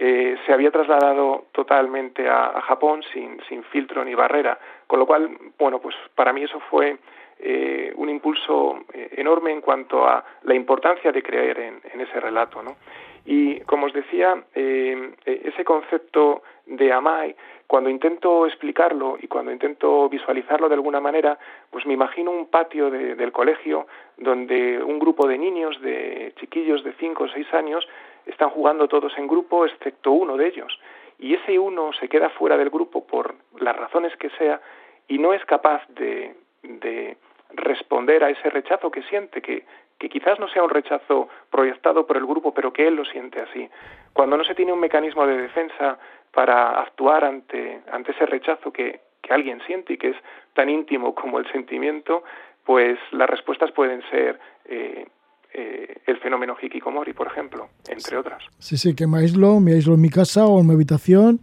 D: eh, se había trasladado totalmente a, Japón sin, sin, filtro ni barrera, con lo cual, bueno, pues para mí eso fue eh, un impulso eh, enorme en cuanto a la importancia de creer en, ese relato, ¿no? Y como os decía, ese concepto de Amai, cuando intento explicarlo y cuando intento visualizarlo de alguna manera, pues me imagino un patio del colegio donde un grupo de niños, de chiquillos de 5 o 6 años, están jugando todos en grupo excepto uno de ellos. Y ese uno se queda fuera del grupo por las razones que sea y no es capaz de responder a ese rechazo que siente, que, que quizás no sea un rechazo proyectado por el grupo, pero que él lo siente así. Cuando no se tiene un mecanismo de defensa para actuar ante, ante ese rechazo que, que alguien siente y que es tan íntimo como el sentimiento, pues las respuestas pueden ser eh, eh, el fenómeno hikikomori, por ejemplo, entre otras.
A: Sí, sí, que me aíslo, me aíslo en mi casa o en mi habitación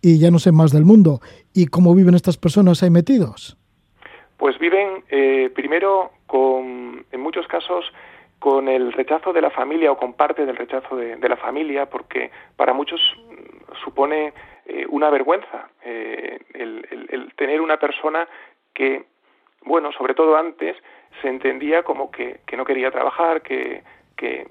A: y ya no sé más del mundo. ¿Y cómo viven estas personas ahí metidos?
D: Pues viven eh, primero con, en muchos casos, con el rechazo de la familia o con parte del rechazo de, la familia, porque para muchos supone eh, una vergüenza el tener una persona que, bueno, sobre todo antes, se entendía como que no quería trabajar, que,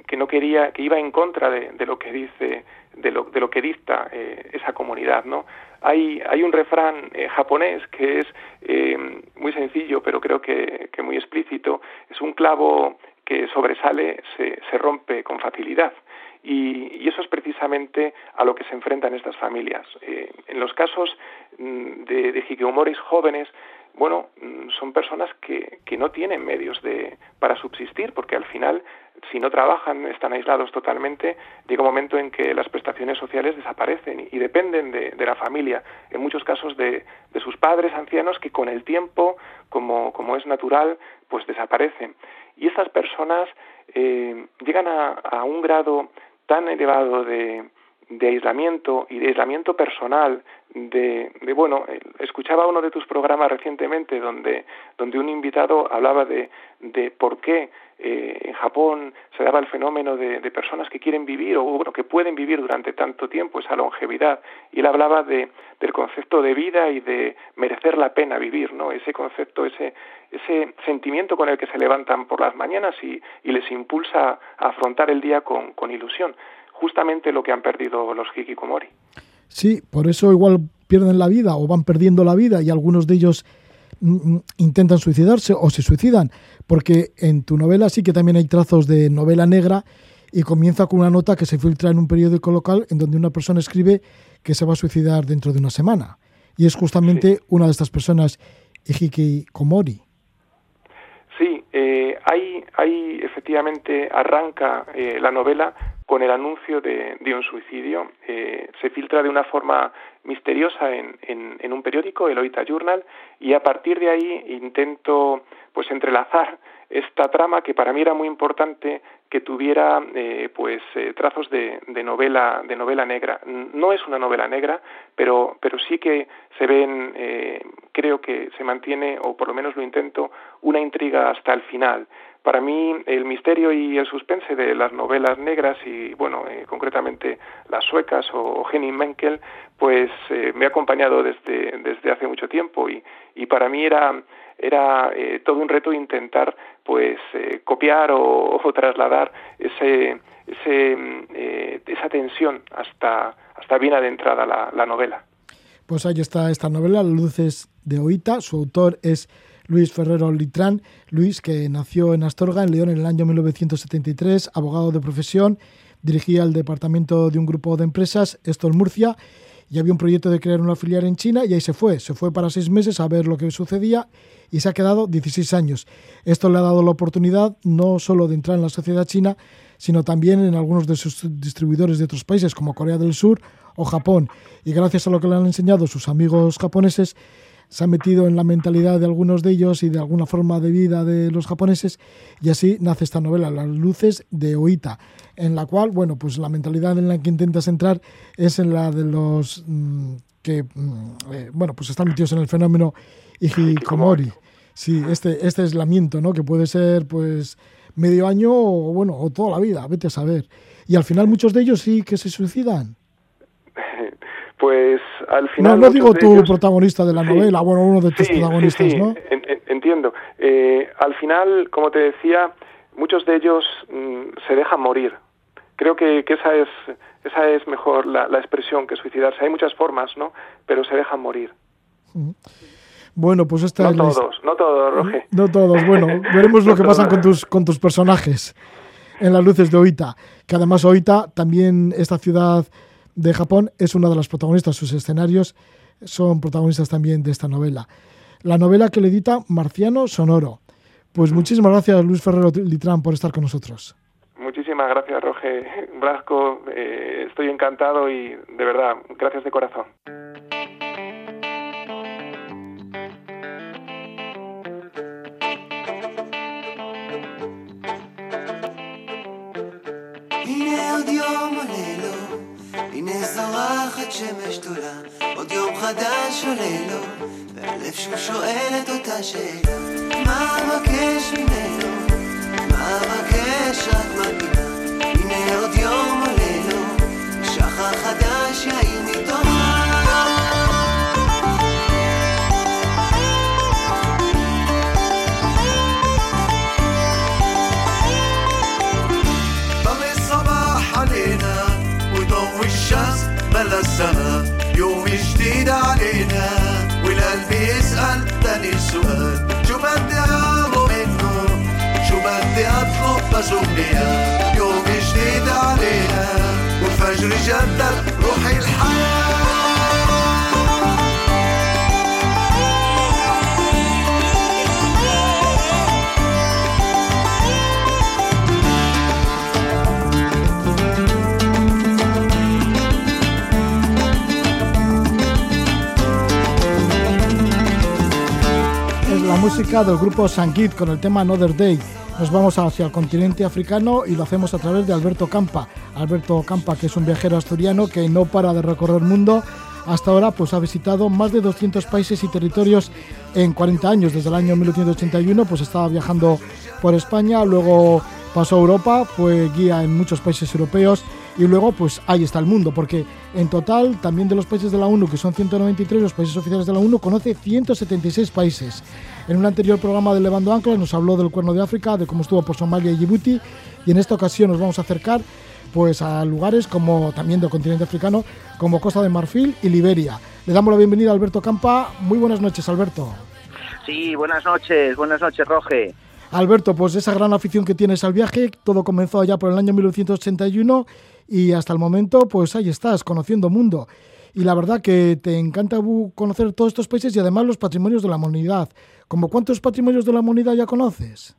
D: que, no quería, que iba en contra de, lo que dice, de lo, de lo que dicta eh, esa comunidad, ¿no? Hay, hay un refrán eh, japonés que es eh, muy sencillo, pero creo que, muy explícito. Es un clavo que sobresale, se, se rompe con facilidad. Y, eso es precisamente a lo que se enfrentan estas familias. En los casos mm, de, de jóvenes, bueno, mm, son personas que, que no tienen medios de, para subsistir, porque al final, si no trabajan, están aislados totalmente, llega un momento en que las prestaciones sociales desaparecen y, dependen de, la familia, en muchos casos de, de, sus padres ancianos que con el tiempo, como, como es natural, pues desaparecen. Y estas personas eh, llegan a, un grado tan elevado de, de aislamiento y de aislamiento personal, de, de, bueno, escuchaba uno de tus programas recientemente donde, donde un invitado hablaba de, de por qué eh, en Japón se daba el fenómeno de, personas que quieren vivir o bueno, que pueden vivir durante tanto tiempo, esa longevidad, y él hablaba de, del concepto de vida y de merecer la pena vivir, ¿no? Ese concepto, ese, ese sentimiento con el que se levantan por las mañanas y, y les impulsa a afrontar el día con, ilusión justamente lo que han perdido los hikikomori.
A: Sí, por eso igual pierden la vida o van perdiendo la vida y algunos de ellos intentan suicidarse o se suicidan, porque en tu novela sí que también hay trazos de novela negra y comienza con una nota que se filtra en un periódico local en donde una persona escribe que se va a suicidar dentro de una semana. Y es justamente una de estas personas, Hikikomori.
D: Sí, eh, hay, hay efectivamente arranca eh, la novela con el anuncio de, un suicidio. Eh, se filtra de una forma misteriosa en, en, un periódico, el Oita Journal, y a partir de ahí intento pues entrelazar esta trama que para mí era muy importante que tuviera eh, pues eh, trazos de, de, novela de novela negra. No es una novela negra pero pero sí que se ven creo que se mantiene o por lo menos lo intento una intriga hasta el final. Para mí el misterio y el suspense de las novelas negras y bueno eh, concretamente las suecas o Henning Menkel pues eh, me ha acompañado desde desde hace mucho tiempo y, y para mí era era eh, todo un reto intentar pues copiar o, trasladar ese, ese esa tensión hasta hasta bien adentrada la, la novela.
A: Pues ahí está esta novela Luces de Oita. Su autor es Luis Ferrero Litrán. Luis, que nació en Astorga, en León, en el año 1973, abogado de profesión, dirigía el departamento de un grupo de empresas, esto Murcia, y había un proyecto de crear una filial en China y ahí se fue. Se fue para seis meses a ver lo que sucedía y se ha quedado 16 años. Esto le ha dado la oportunidad no solo de entrar en la sociedad china, sino también en algunos de sus distribuidores de otros países como Corea del Sur o Japón. Y gracias a lo que le han enseñado sus amigos japoneses, se ha metido en la mentalidad de algunos de ellos y de alguna forma de vida de los japoneses y así nace esta novela, Las luces de Oita, en la cual, bueno, pues la mentalidad en la que intentas entrar es en la de los mm, que, mm, eh, bueno, pues están metidos en el fenómeno Hikikomori. Sí, este, este aislamiento, ¿no? Que puede ser, pues, medio año o, bueno, o toda la vida, vete a saber. Y al final muchos de ellos sí que se suicidan. [laughs]
D: Pues al final...
A: No, no digo tú protagonista de la novela, bueno, uno de tus protagonistas, ¿no?
D: entiendo. Eh, al final, como te decía, muchos de ellos mm, se dejan morir. Creo que, esa es esa es mejor la, expresión que suicidarse. Hay muchas formas, ¿no? Pero se dejan morir.
A: Bueno, pues esta
D: no todos, no todos, Roge.
A: No todos. [laughs] Bueno, veremos lo que pasa con tus con tus personajes en las luces de Oita, que además Oita también esta ciudad de Japón es una de las protagonistas. Sus escenarios son protagonistas también de esta novela. La novela que le edita Marciano Sonoro. Pues mm. muchísimas gracias, Luis Ferrero Litrán, por estar con nosotros.
D: Muchísimas gracias, Roge [laughs] Brasco. Eh, estoy encantado y de verdad, gracias de corazón. El זורחת שמש גדולה, עוד יום חדש עולה לו, והלב שהוא שואל את אותה שאלה, מה אבקש ממנו? מה אבקש רק מגינה? הנה עוד יום עולה לו, שחר חדש יאיר على السماء يوم جديد علينا. والقلب يسأل تاني سؤال شو بدي أعمل منه؟ شو بدي أطلب؟ بس أمنية يوم جديد علينا والفجر جدد روحي الحياة.
A: Música del grupo Sankid con el tema Another Day. Nos vamos hacia el continente africano y lo hacemos a través de Alberto Campa. Alberto Campa, que es un viajero asturiano que no para de recorrer el mundo. Hasta ahora pues ha visitado más de 200 países y territorios en 40 años. Desde el año 1981 pues estaba viajando por España, luego pasó a Europa, fue guía en muchos países europeos y luego pues ahí está el mundo, porque en total también de los países de la ONU, que son 193, los países oficiales de la ONU, conoce 176 países. En un anterior programa de Levando Anclas nos habló del Cuerno de África, de cómo estuvo por Somalia y Djibouti, y en esta ocasión nos vamos a acercar pues a lugares como también del continente africano, como Costa de Marfil y Liberia. Le damos la bienvenida a Alberto Campa. Muy buenas noches, Alberto.
E: Sí, buenas noches, buenas noches, Roge.
A: Alberto, pues esa gran afición que tienes al viaje, todo comenzó allá por el año 1981 y hasta el momento, pues ahí estás, conociendo mundo. Y la verdad que te encanta conocer todos estos países y además los patrimonios de la humanidad. ¿Como cuántos patrimonios de la humanidad ya conoces?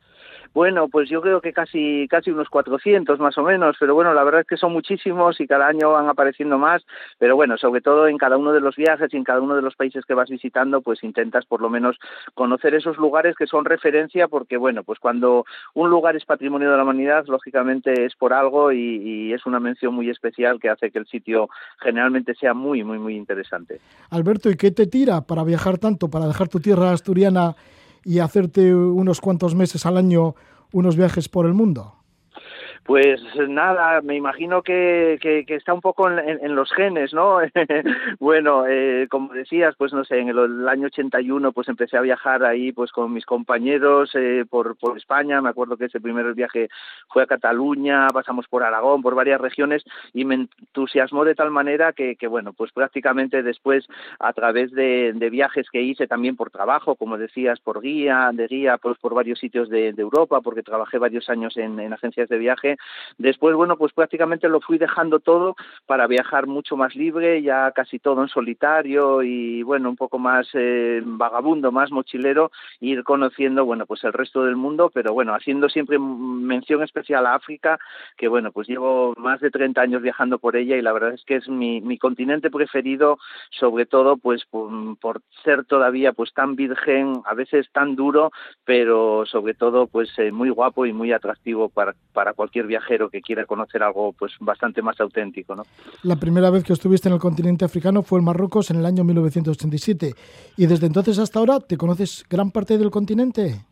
E: Bueno, pues yo creo que casi casi unos 400 más o menos, pero bueno, la verdad es que son muchísimos y cada año van apareciendo más, pero bueno, sobre todo en cada uno de los viajes y en cada uno de los países que vas visitando, pues intentas por lo menos conocer esos lugares que son referencia porque bueno, pues cuando un lugar es patrimonio de la humanidad, lógicamente es por algo y, y es una mención muy especial que hace que el sitio generalmente sea muy muy muy interesante.
A: Alberto, ¿y qué te tira para viajar tanto, para dejar tu tierra asturiana y hacerte unos cuantos meses al año unos viajes por el mundo?
E: Pues nada, me imagino que, está un poco en, los genes, ¿no? [laughs] bueno, eh, como decías, pues no sé, en el, año 81 pues empecé a viajar ahí pues con mis compañeros eh, por, España, me acuerdo que ese primer viaje fue a Cataluña, pasamos por Aragón, por varias regiones y me entusiasmó de tal manera que, bueno, pues prácticamente después a través de, viajes que hice también por trabajo, como decías, por guía, de guía, pues por varios sitios de, Europa, porque trabajé varios años en agencias de viaje, Después, bueno, pues prácticamente lo fui dejando todo para viajar mucho más libre, ya casi todo en solitario y, bueno, un poco más eh, vagabundo, más mochilero, ir conociendo, bueno, pues el resto del mundo, pero bueno, haciendo siempre mención especial a África, que bueno, pues llevo más de 30 años viajando por ella y la verdad es que es mi, continente preferido, sobre todo pues por, por ser todavía pues tan virgen, a veces tan duro, pero sobre todo pues eh, muy guapo y muy atractivo para, para cualquier viajero que quiera conocer algo pues bastante más auténtico. ¿no?
A: La primera vez que estuviste en el continente africano fue en Marruecos en el año 1987 y desde entonces hasta ahora te conoces gran parte del continente.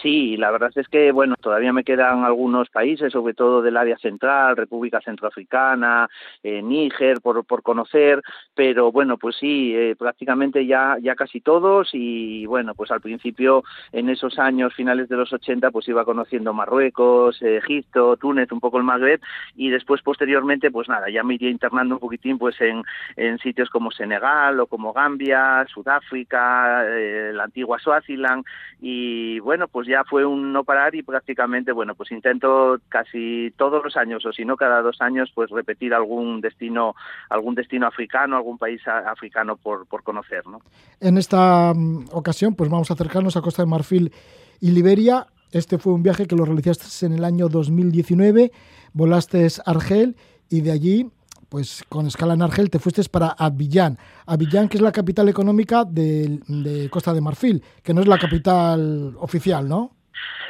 E: Sí, la verdad es que, bueno, todavía me quedan algunos países, sobre todo del área central, República Centroafricana, eh, Níger, por, por conocer, pero bueno, pues sí, eh, prácticamente ya, ya casi todos y bueno, pues al principio, en esos años finales de los 80, pues iba conociendo Marruecos, Egipto, Túnez, un poco el Magreb y después posteriormente, pues nada, ya me iría internando un poquitín pues en, en sitios como Senegal o como Gambia, Sudáfrica, eh, la antigua Swaziland y bueno, pues ya fue un no parar y prácticamente, bueno, pues intento casi todos los años o si no cada dos años, pues repetir algún destino, algún destino africano, algún país africano por, por conocer, ¿no?
A: En esta um, ocasión, pues vamos a acercarnos a Costa de Marfil y Liberia. Este fue un viaje que lo realizaste en el año 2019, volaste a Argel y de allí pues con escala en Argel te fuiste para Abidjan. Abidjan, que es la capital económica de, de Costa de Marfil, que no es la capital oficial, ¿no?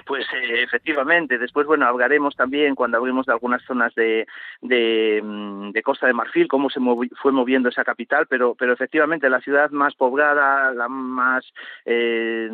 E: Pues eh, efectivamente, después, bueno, hablaremos también cuando hablemos de algunas zonas de, de, de Costa de Marfil, cómo se fue moviendo esa capital, pero, pero efectivamente la ciudad más poblada, la más, eh,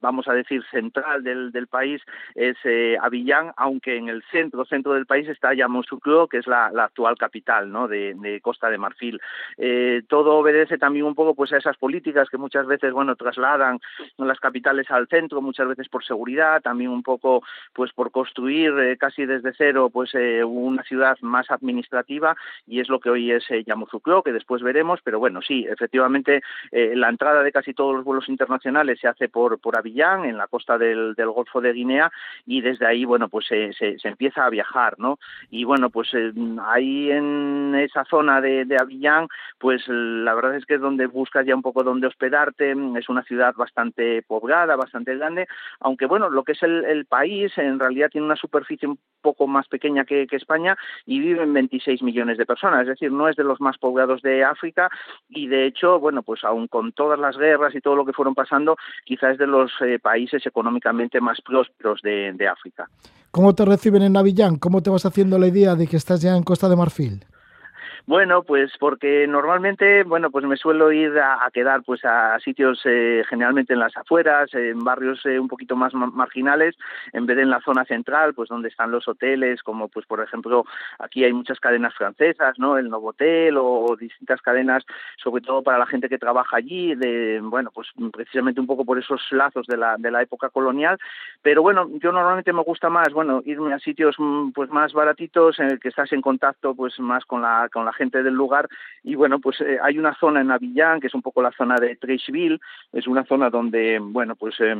E: vamos a decir, central del, del país es eh, Avillán, aunque en el centro, centro del país está Yamoussoukro, que es la, actual capital de, de Costa de Marfil. Eh, todo obedece también un poco pues a esas políticas que muchas veces, bueno, trasladan las capitales al centro, muchas veces por seguridad, también un poco pues por construir eh, casi desde cero pues eh, una ciudad más administrativa y es lo que hoy es eh, Yamoussoukro, que después veremos, pero bueno, sí, efectivamente eh, la entrada de casi todos los vuelos internacionales se hace por, por Avillán, en la costa del, Golfo de Guinea y desde ahí, bueno, pues se, se, empieza a viajar, ¿no? Y bueno, pues ahí en esa zona de, de Avillán, pues la verdad es que es donde buscas ya un poco donde hospedarte, es una ciudad bastante poblada, bastante grande, aunque bueno, lo que es el, país en realidad tiene una superficie un poco más pequeña que, España y viven 26 millones de personas, es decir, no es de los más poblados de África y de hecho, bueno, pues aún con todas las guerras y todo lo que fueron pasando, quizás es de los eh, países económicamente más prósperos de, de África.
A: ¿Cómo te reciben en Avillán? ¿Cómo te vas haciendo la idea de que estás ya en Costa de Marfil?
E: Bueno, pues porque normalmente, bueno, pues me suelo ir a, quedar pues a sitios eh, generalmente en las afueras, en barrios eh, un poquito más marginales, en vez de en la zona central, pues donde están los hoteles, como pues por ejemplo aquí hay muchas cadenas francesas, ¿no? El Novotel o, o distintas cadenas, sobre todo para la gente que trabaja allí, de bueno, pues precisamente un poco por esos lazos de la de la época colonial, pero bueno, yo normalmente me gusta más, bueno, irme a sitios pues más baratitos en el que estás en contacto pues más con la con la gente del lugar. Y bueno pues eh, hay una zona en Avillán que es un poco la zona de Trecheville es una zona donde bueno pues eh,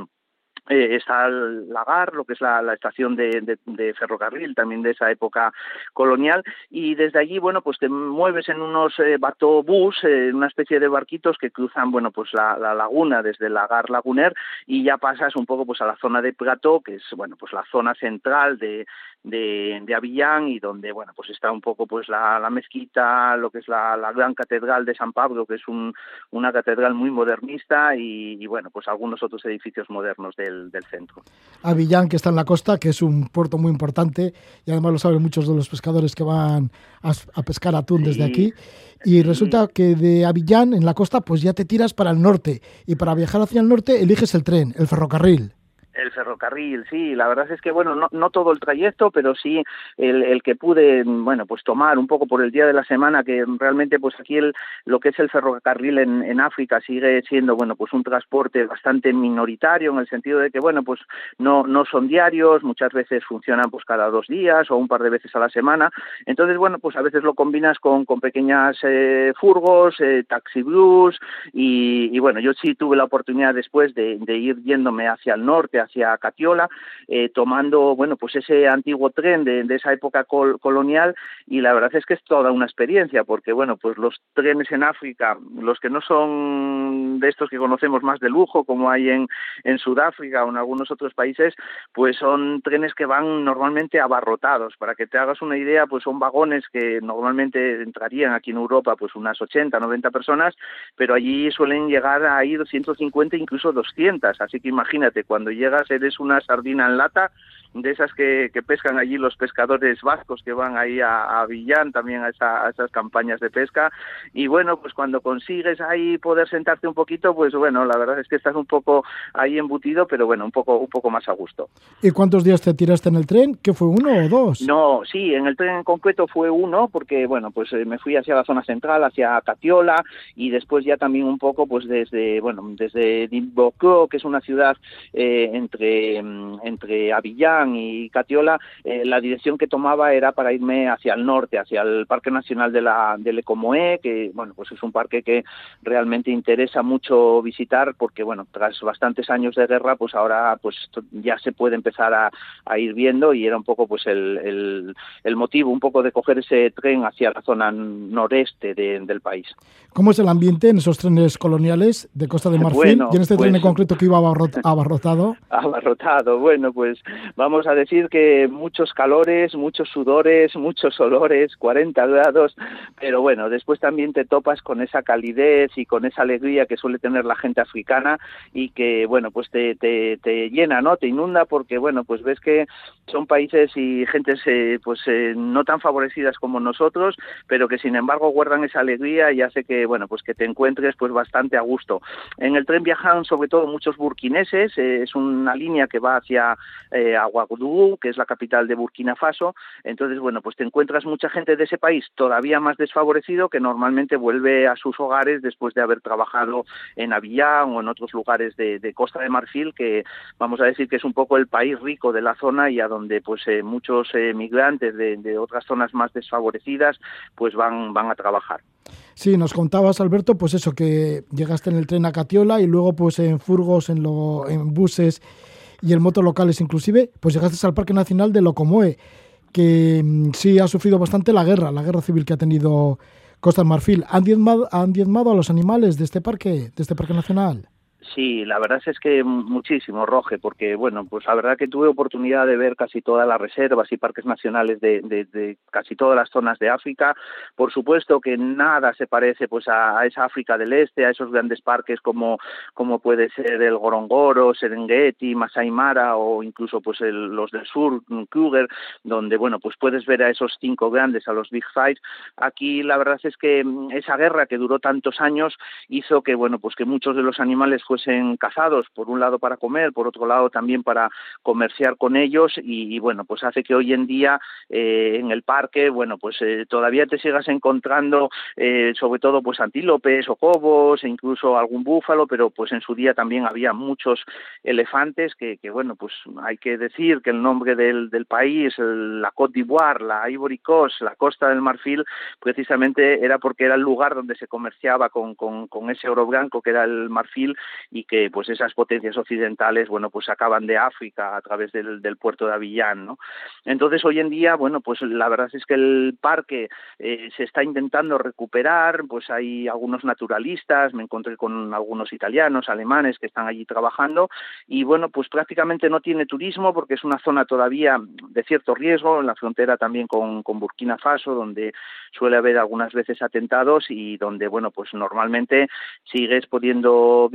E: eh, está el Lagar, lo que es la, estación de, ferrocarril también de esa época colonial, y desde allí, bueno, pues te mueves en unos eh, batobús, eh, una especie de barquitos que cruzan, bueno, pues la, laguna desde el Lagar Laguner y ya pasas un poco pues a la zona de Plató, que es, bueno, pues la zona central de, de, de Avillán y donde, bueno, pues está un poco pues la, la mezquita, lo que es la, la, gran catedral de San Pablo, que es un, una catedral muy modernista y, y, bueno, pues algunos otros edificios modernos del, del centro.
A: Avillán, que está en la costa, que es un puerto muy importante y además lo saben muchos de los pescadores que van a, a pescar atún desde aquí. Y resulta que de Avillán, en la costa, pues ya te tiras para el norte y para viajar hacia el norte eliges el tren, el ferrocarril.
E: El ferrocarril, sí, la verdad es que, bueno, no, todo el trayecto, pero sí el, que pude, bueno, pues tomar un poco por el día de la semana, que realmente, pues aquí el, lo que es el ferrocarril en, en África sigue siendo, bueno, pues un transporte bastante minoritario en el sentido de que, bueno, pues no, no son diarios, muchas veces funcionan pues cada dos días o un par de veces a la semana. Entonces, bueno, pues a veces lo combinas con, con pequeñas eh, furgos, eh, taxi blues y, y, bueno, yo sí tuve la oportunidad después de, de ir yéndome hacia el norte, hacia Catiola, eh, tomando, bueno, pues ese antiguo tren de, esa época col colonial y la verdad es que es toda una experiencia porque, bueno, pues los trenes en África, los que no son de estos que conocemos más de lujo, como hay en, en Sudáfrica o en algunos otros países, pues son trenes que van normalmente abarrotados. Para que te hagas una idea, pues son vagones que normalmente entrarían aquí en Europa pues unas 80, 90 personas, pero allí suelen llegar a ir 150, incluso 200. Así que imagínate, cuando llega llegas, eres una sardina en lata de esas que, que, pescan allí los pescadores vascos que van ahí a, a Villán también a, esa, a, esas campañas de pesca y bueno pues cuando consigues ahí poder sentarte un poquito pues bueno la verdad es que estás un poco ahí embutido pero bueno un poco un poco más a gusto
A: ¿y cuántos días te tiraste en el tren? ¿que fue uno o dos?
E: no sí en el tren en concreto fue uno porque bueno pues eh, me fui hacia la zona central hacia Catiola y después ya también un poco pues desde bueno desde Dimboko que es una ciudad eh, entre entre Avillán y Catiola, eh, la dirección que tomaba era para irme hacia el norte, hacia el Parque Nacional de la del Ecomoé, que bueno, pues es un parque que realmente interesa mucho visitar porque bueno, tras bastantes años de guerra, pues ahora pues ya se puede empezar a, a ir viendo y era un poco pues el, el, el, motivo un poco de coger ese tren hacia la zona noreste de, del país.
A: ¿Cómo es el ambiente en esos trenes coloniales de Costa de Marfil bueno, y en este pues, tren en concreto que iba abarrotado? [laughs]
E: Abarrotado, bueno, pues vamos vamos a decir que muchos calores, muchos sudores, muchos olores, 40 grados, pero bueno, después también te topas con esa calidez y con esa alegría que suele tener la gente africana y que, bueno, pues te, te, te llena, ¿no? Te inunda porque, bueno, pues ves que son países y gentes eh, pues eh, no tan favorecidas como nosotros, pero que sin embargo guardan esa alegría y hace que, bueno, pues que te encuentres pues bastante a gusto. En el tren viajan sobre todo muchos burkineses, eh, es una línea que va hacia eh, Que es la capital de Burkina Faso. Entonces, bueno, pues te encuentras mucha gente de ese país todavía más desfavorecido que normalmente vuelve a sus hogares después de haber trabajado en Avillán o en otros lugares de, Costa de Marfil, que vamos a decir que es un poco el país rico de la zona y a donde pues eh, muchos eh, migrantes de, de otras zonas más desfavorecidas pues van, van a trabajar.
A: Sí, nos contabas, Alberto, pues eso, que llegaste en el tren a Catiola y luego pues en furgos, en, lo, en buses y en motos locales inclusive, pues llegaste al Parque Nacional de Locomoe, que mm, sí ha sufrido bastante la guerra, la guerra civil que ha tenido Costa del Marfil. ¿Han diezmado, ¿Han diezmado a los animales de este parque, de este parque nacional?
E: Sí, la verdad es que muchísimo, Roge, porque bueno, pues la verdad que tuve oportunidad de ver casi todas las reservas y parques nacionales de, casi todas las zonas de África. Por supuesto que nada se parece pues a, esa África del Este, a esos grandes parques como, como puede ser el Gorongoro, Serengeti, Masai Mara o incluso pues los del sur, Kruger, donde bueno, pues puedes ver a esos cinco grandes, a los Big Five. Aquí la verdad es que esa guerra que duró tantos años hizo que bueno, pues que muchos de los animales fuesen cazados, por un lado para comer, por otro lado también para comerciar con ellos y, bueno, pues hace que hoy en día eh, en el parque, bueno, pues eh, todavía te sigas encontrando eh, sobre todo pues antílopes o cobos e incluso algún búfalo, pero pues en su día también había muchos elefantes que, bueno, pues hay que decir que el nombre del, país, la Côte d'Ivoire, la Ivory Coast, la Costa del Marfil, precisamente era porque era el lugar donde se comerciaba con ese oro blanco que era el marfil y que pues esas potencias occidentales, bueno, pues acaban de África a través del, puerto de Avillán, ¿no? Entonces hoy en día, bueno, pues la verdad es que el parque eh, se está intentando recuperar, pues hay algunos naturalistas, me encontré con algunos italianos, alemanes que están allí trabajando y bueno, pues prácticamente no tiene turismo porque es una zona todavía de cierto riesgo, en la frontera también con, con Burkina Faso, donde suele haber algunas veces atentados y donde, bueno, pues normalmente sigues pudiendo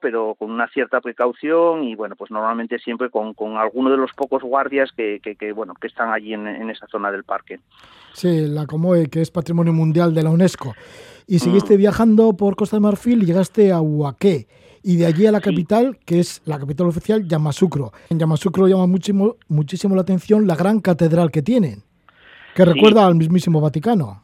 E: pero con una cierta precaución y, bueno, pues normalmente siempre con, con alguno de los pocos guardias que, que, que bueno, que están allí en, en, esa zona del parque.
A: Sí, la Comoe, que es Patrimonio Mundial de la UNESCO. Y seguiste mm. viajando por Costa de Marfil y llegaste a Huaqué y de allí a la capital, que es la capital oficial, Yamasukro. En Yamasukro llama muchísimo, muchísimo la atención la gran catedral que tienen, que recuerda sí. al mismísimo Vaticano.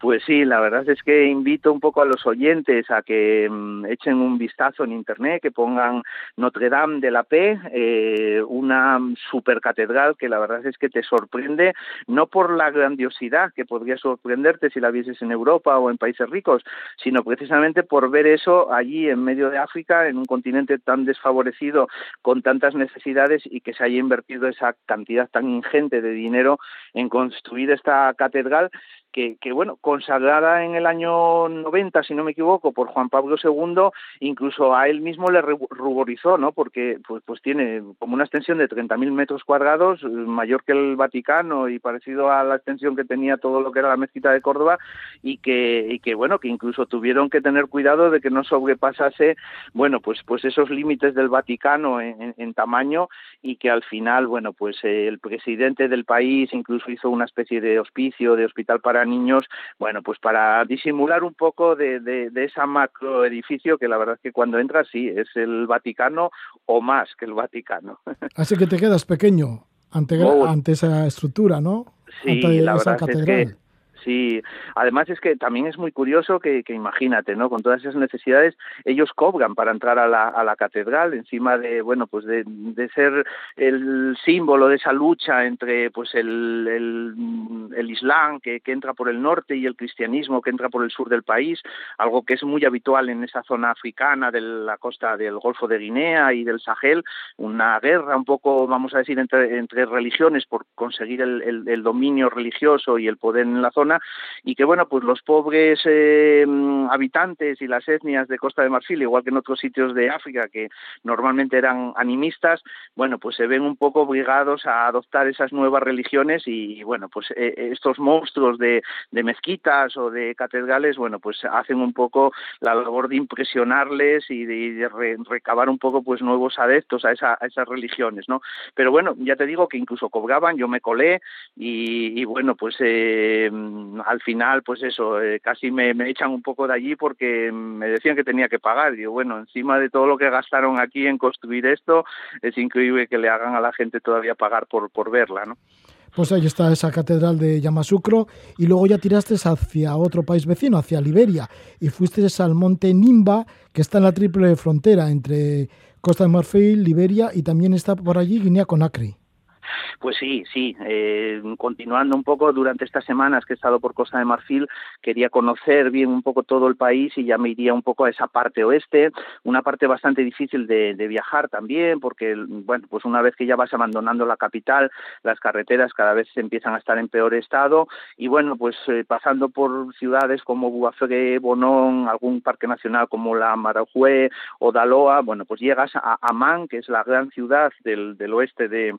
E: Pues sí, la verdad es que invito un poco a los oyentes a que um, echen un vistazo en internet, que pongan Notre Dame de la P, eh, una supercatedral que la verdad es que te sorprende, no por la grandiosidad que podría sorprenderte si la vieses en Europa o en países ricos, sino precisamente por ver eso allí en medio de África, en un continente tan desfavorecido, con tantas necesidades y que se haya invertido esa cantidad tan ingente de dinero en construir esta catedral que, bueno, consagrada en el año 90, si no me equivoco, por Juan Pablo II, incluso a él mismo le ruborizó, ¿no? Porque pues, pues tiene como una extensión de 30.000 metros cuadrados, mayor que el Vaticano y parecido a la extensión que tenía todo lo que era la mezquita de Córdoba y que, y que bueno, que incluso tuvieron que tener cuidado de que no sobrepasase, bueno, pues, pues esos límites del Vaticano en tamaño y que al final, bueno, pues eh, el presidente del país incluso hizo una especie de hospicio, de hospital para niños, bueno, pues para disimular un poco de, de, de esa macroedificio que la verdad es que cuando entras sí, es el Vaticano o más que el Vaticano. [laughs]
A: Así que te quedas pequeño ante, oh. ante esa estructura, ¿no?
E: Sí,
A: ante
E: la
A: esa
E: verdad
A: catedral.
E: es que Sí, además es que también es muy curioso que, que imagínate, ¿no? Con todas esas necesidades, ellos cobran para entrar a la, a la catedral, encima de, bueno, pues de, de ser el símbolo de esa lucha entre, pues, el, el, Islam que, que entra por el norte y el cristianismo que entra por el sur del país, algo que es muy habitual en esa zona africana de la costa del Golfo de Guinea y del Sahel, una guerra un poco, vamos a decir, entre, entre religiones por conseguir el, el dominio religioso y el poder en la zona y que bueno pues los pobres eh, habitantes y las etnias de Costa de Marfil igual que en otros sitios de África que normalmente eran animistas bueno pues se ven un poco obligados a adoptar esas nuevas religiones y, bueno pues eh, estos monstruos de, mezquitas o de catedrales bueno pues hacen un poco la labor de impresionarles y de, recabar un poco pues nuevos adeptos a, esa, esas religiones no pero bueno ya te digo que incluso cobraban yo me colé y, y bueno pues eh, al final, pues eso, eh, casi me, me, echan un poco de allí porque me decían que tenía que pagar. Digo, bueno, encima de todo lo que gastaron aquí en construir esto, es increíble que le hagan a la gente todavía pagar por, por verla, ¿no?
A: Pues ahí está esa catedral de Yamasukro y luego ya tiraste hacia otro país vecino, hacia Liberia, y fuiste al monte Nimba, que está en la triple frontera entre Costa de Marfil, Liberia y también está por allí Guinea Conakry.
E: Pues sí, sí. Eh, continuando un poco durante estas semanas que he estado por Costa de Marfil, quería conocer bien un poco todo el país y ya me iría un poco a esa parte oeste, una parte bastante difícil de, viajar también, porque bueno, pues una vez que ya vas abandonando la capital, las carreteras cada vez empiezan a estar en peor estado y bueno, pues eh, pasando por ciudades como Buafere, Bonón, algún parque nacional como la Marajue o Daloa, bueno, pues llegas a Amán, que es la gran ciudad del, del oeste de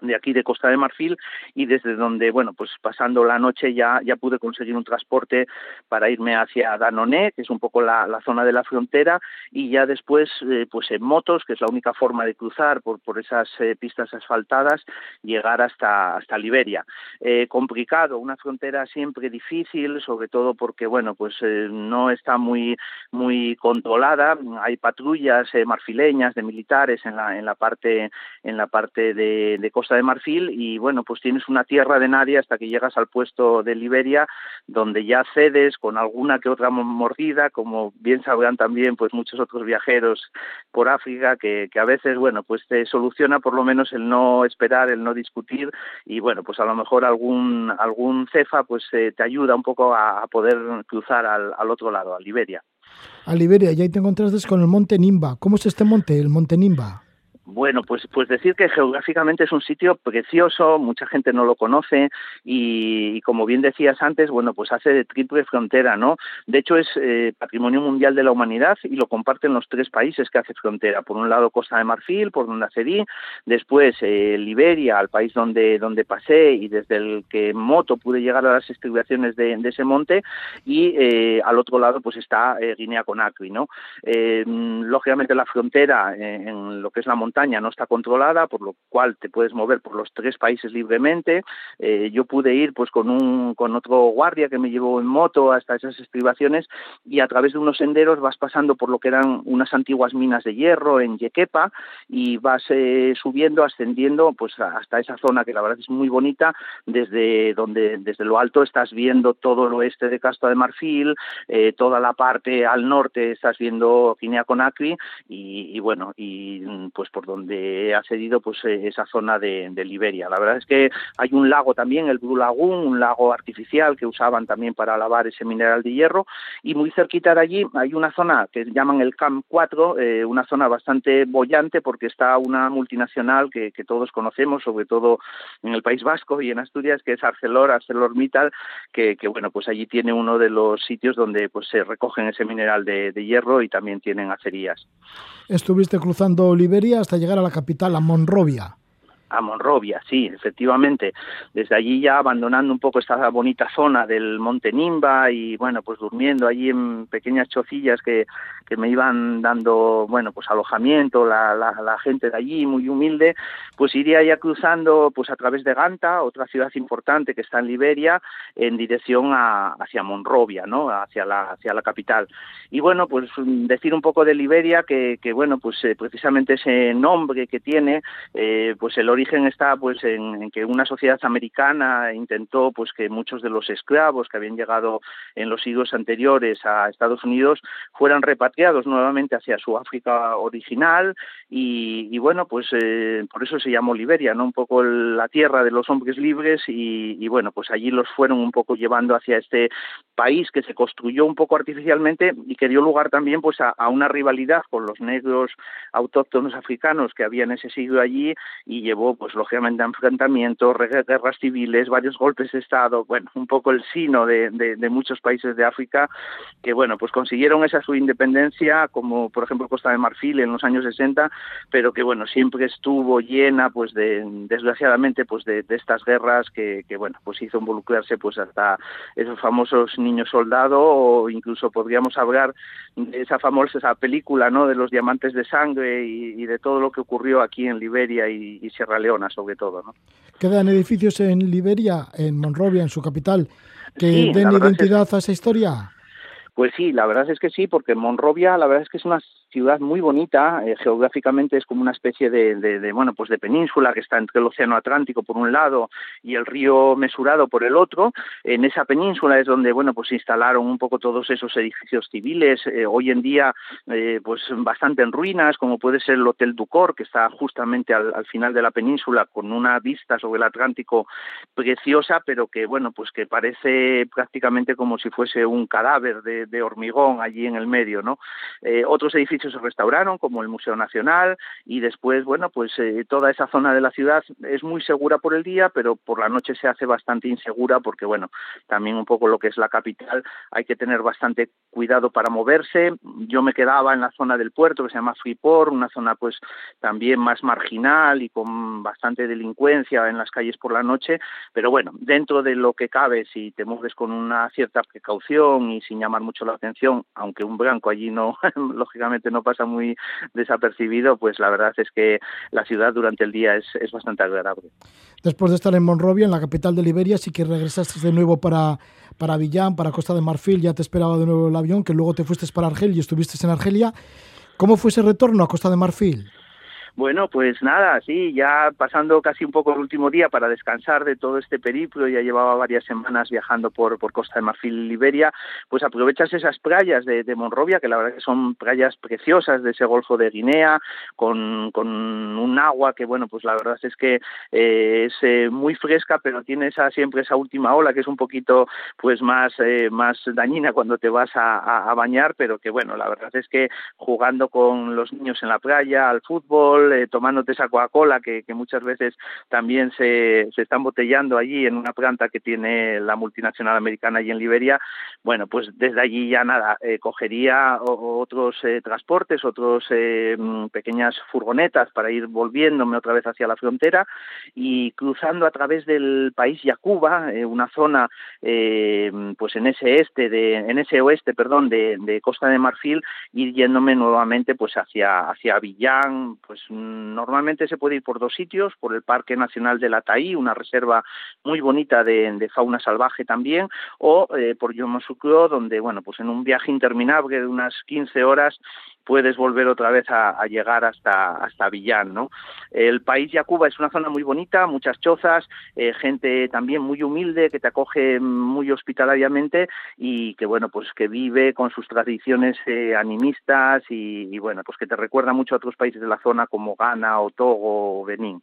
E: de aquí de Costa de Marfil y desde donde bueno pues pasando la noche ya ya pude conseguir un transporte para irme hacia Danoné que es un poco la, la zona de la frontera y ya después eh, pues en motos que es la única forma de cruzar por por esas eh, pistas asfaltadas llegar hasta hasta Liberia. Eh, complicado una frontera siempre difícil sobre todo porque bueno pues no está muy muy controlada. Hay patrullas marfileñas de militares en la en la parte en la parte de, de De Marfil y bueno, pues tienes una tierra de nadie hasta que llegas al puesto de Liberia, donde ya cedes con alguna que otra mordida, como bien sabrán también pues muchos otros viajeros por África, que, que a veces, bueno, pues te soluciona por lo menos el no esperar, el no discutir y bueno, pues a lo mejor algún, algún cefa pues eh, te ayuda un poco a, a poder cruzar al, al otro lado, a Liberia.
A: A Liberia, y ahí te encontraste con el monte Nimba. ¿Cómo es este monte, el monte Nimba?
E: Bueno, pues, pues decir que geográficamente es un sitio precioso, mucha gente no lo conoce y, como bien decías antes, bueno, pues hace de triple frontera, ¿no? De hecho es eh, patrimonio mundial de la humanidad y lo comparten los tres países que hace frontera. Por un lado Costa de Marfil, por donde accedí, después eh, Liberia, al país donde, donde pasé y desde el que moto pude llegar a las estribaciones de, ese monte y eh, al otro lado pues está Guinea Conakry, ¿no? lógicamente la frontera en lo que es la montaña no está controlada, por lo cual te puedes mover por los tres países libremente. Eh, yo pude ir pues con un con otro guardia que me llevó en moto hasta esas estribaciones y a través de unos senderos vas pasando por lo que eran unas antiguas minas de hierro en Yequepa y vas eh, subiendo, ascendiendo pues hasta esa zona que la verdad es muy bonita desde donde desde lo alto estás viendo todo el oeste de Casta de Marfil, eh, toda la parte al norte estás viendo Guinea Conakry y, y bueno y pues por donde ha cedido pues eh, esa zona de, Liberia. La verdad es que hay un lago también, el Blue Lagoon, un lago artificial que usaban también para lavar ese mineral de hierro y muy cerquita de allí hay una zona que llaman el Camp 4, eh, una zona bastante bollante porque está una multinacional que, todos conocemos, sobre todo en el País Vasco y en Asturias, que es Arcelor, ArcelorMittal, que, que bueno, pues allí tiene uno de los sitios donde pues se recogen ese mineral de, de hierro y también tienen acerías.
A: Estuviste cruzando Liberia hasta llegar a la capital, a Monrovia
E: a Monrovia, sí, efectivamente. Desde allí ya abandonando un poco esta bonita zona del Monte Nimba y bueno, pues durmiendo allí en pequeñas chocillas que, que me iban dando, bueno, pues alojamiento, la, la, gente de allí muy humilde, pues iría ya cruzando pues a través de Ganta, otra ciudad importante que está en Liberia, en dirección a, hacia Monrovia, ¿no? Hacia la, hacia la capital. Y bueno, pues decir un poco de Liberia que, que bueno, pues eh, precisamente ese nombre que tiene, eh, pues el origen está pues en, que una sociedad americana intentó pues que muchos de los esclavos que habían llegado en los siglos anteriores a Estados Unidos fueran repatriados nuevamente hacia su África original y, bueno pues eh, por eso se llamó Liberia no un poco la tierra de los hombres libres y, bueno pues allí los fueron un poco llevando hacia este país que se construyó un poco artificialmente y que dio lugar también pues a, a una rivalidad con los negros autóctonos africanos que había en ese siglo allí y llevó pues lógicamente, enfrentamientos, guerras civiles, varios golpes de Estado, bueno, un poco el sino de, muchos países de África que, bueno, pues consiguieron esa su independencia, como por ejemplo Costa de Marfil en los años 60, pero que, bueno, siempre estuvo llena, pues, de, desgraciadamente, pues, de, estas guerras que, que, bueno, pues hizo involucrarse, pues, hasta esos famosos niños soldados o incluso podríamos hablar de esa famosa esa película, ¿no?, de los diamantes de sangre y, de todo lo que ocurrió aquí en Liberia y, y Sierra Leona sobre todo. ¿no?
A: ¿Quedan edificios en Liberia, en Monrovia, en su capital, que den identidad a esa historia?
E: Pues sí, la verdad es que sí, porque Monrovia la verdad es que es una ciudad muy bonita, eh, geográficamente es como una especie de, bueno, pues de península que está entre el Océano Atlántico por un lado y el río Mesurado por el otro. En esa península es donde, bueno, pues se instalaron un poco todos esos edificios civiles, eh, hoy en día, eh, pues bastante en ruinas, como puede ser el Hotel Ducor, que está justamente al, final de la península con una vista sobre el Atlántico preciosa, pero que, bueno, pues que parece prácticamente como si fuese un cadáver de, de hormigón allí en el medio, ¿no? otros edificios se restauraron, como el Museo Nacional, y después, bueno, pues eh, toda esa zona de la ciudad es muy segura por el día, pero por la noche se hace bastante insegura porque, bueno, también un poco lo que es la capital hay que tener bastante cuidado para moverse. Yo me quedaba en la zona del puerto que se llama Freeport, una zona pues también más marginal y con bastante delincuencia en las calles por la noche, pero bueno, dentro de lo que cabe, si te mueves con una cierta precaución y sin llamar mucho la atención, aunque un blanco allí no, [laughs] lógicamente no pasa muy desapercibido, pues la verdad es que la ciudad durante el día es, es bastante agradable.
A: Después de estar en Monrovia, en la capital de Liberia, sí que regresaste de nuevo para, para Villán, para Costa de Marfil, ya te esperaba de nuevo el avión, que luego te fuiste para Argelia y estuviste en Argelia. ¿Cómo fue ese retorno a Costa de Marfil?
E: Bueno, pues nada, sí, ya pasando casi un poco el último día para descansar de todo este periplo, ya llevaba varias semanas viajando por, por Costa de Marfil y Liberia, pues aprovechas esas playas de, de, Monrovia, que la verdad que son playas preciosas de ese Golfo de Guinea, con, con un agua que, bueno, pues la verdad es que eh, es eh, muy fresca, pero tiene esa siempre esa última ola que es un poquito pues más, eh, más dañina cuando te vas a, a, a bañar, pero que bueno, la verdad es que jugando con los niños en la playa, al fútbol, eh, tomándote esa Coca-Cola que, muchas veces también se, se está embotellando allí en una planta que tiene la multinacional americana allí en Liberia, bueno, pues desde allí ya nada, eh, cogería otros eh, transportes, otros eh, pequeñas furgonetas para ir volviéndome otra vez hacia la frontera y cruzando a través del país Yacuba, una zona pues en ese este de, en ese oeste, perdón, de, de Costa de Marfil, y yéndome nuevamente pues hacia hacia Villán, pues normalmente se puede ir por dos sitios, por el Parque Nacional de la Taí, una reserva muy bonita de, fauna salvaje también, o eh, por Yomosucro, donde, bueno, pues en un viaje interminable de unas 15 horas puedes volver otra vez a, a llegar hasta, hasta Villán, ¿no? El país Yacuba es una zona muy bonita, muchas chozas, eh, gente también muy humilde que te acoge muy hospitalariamente y que, bueno, pues que vive con sus tradiciones eh, animistas y, bueno, pues que te recuerda mucho a otros países de la zona como Ghana o Togo o Benín.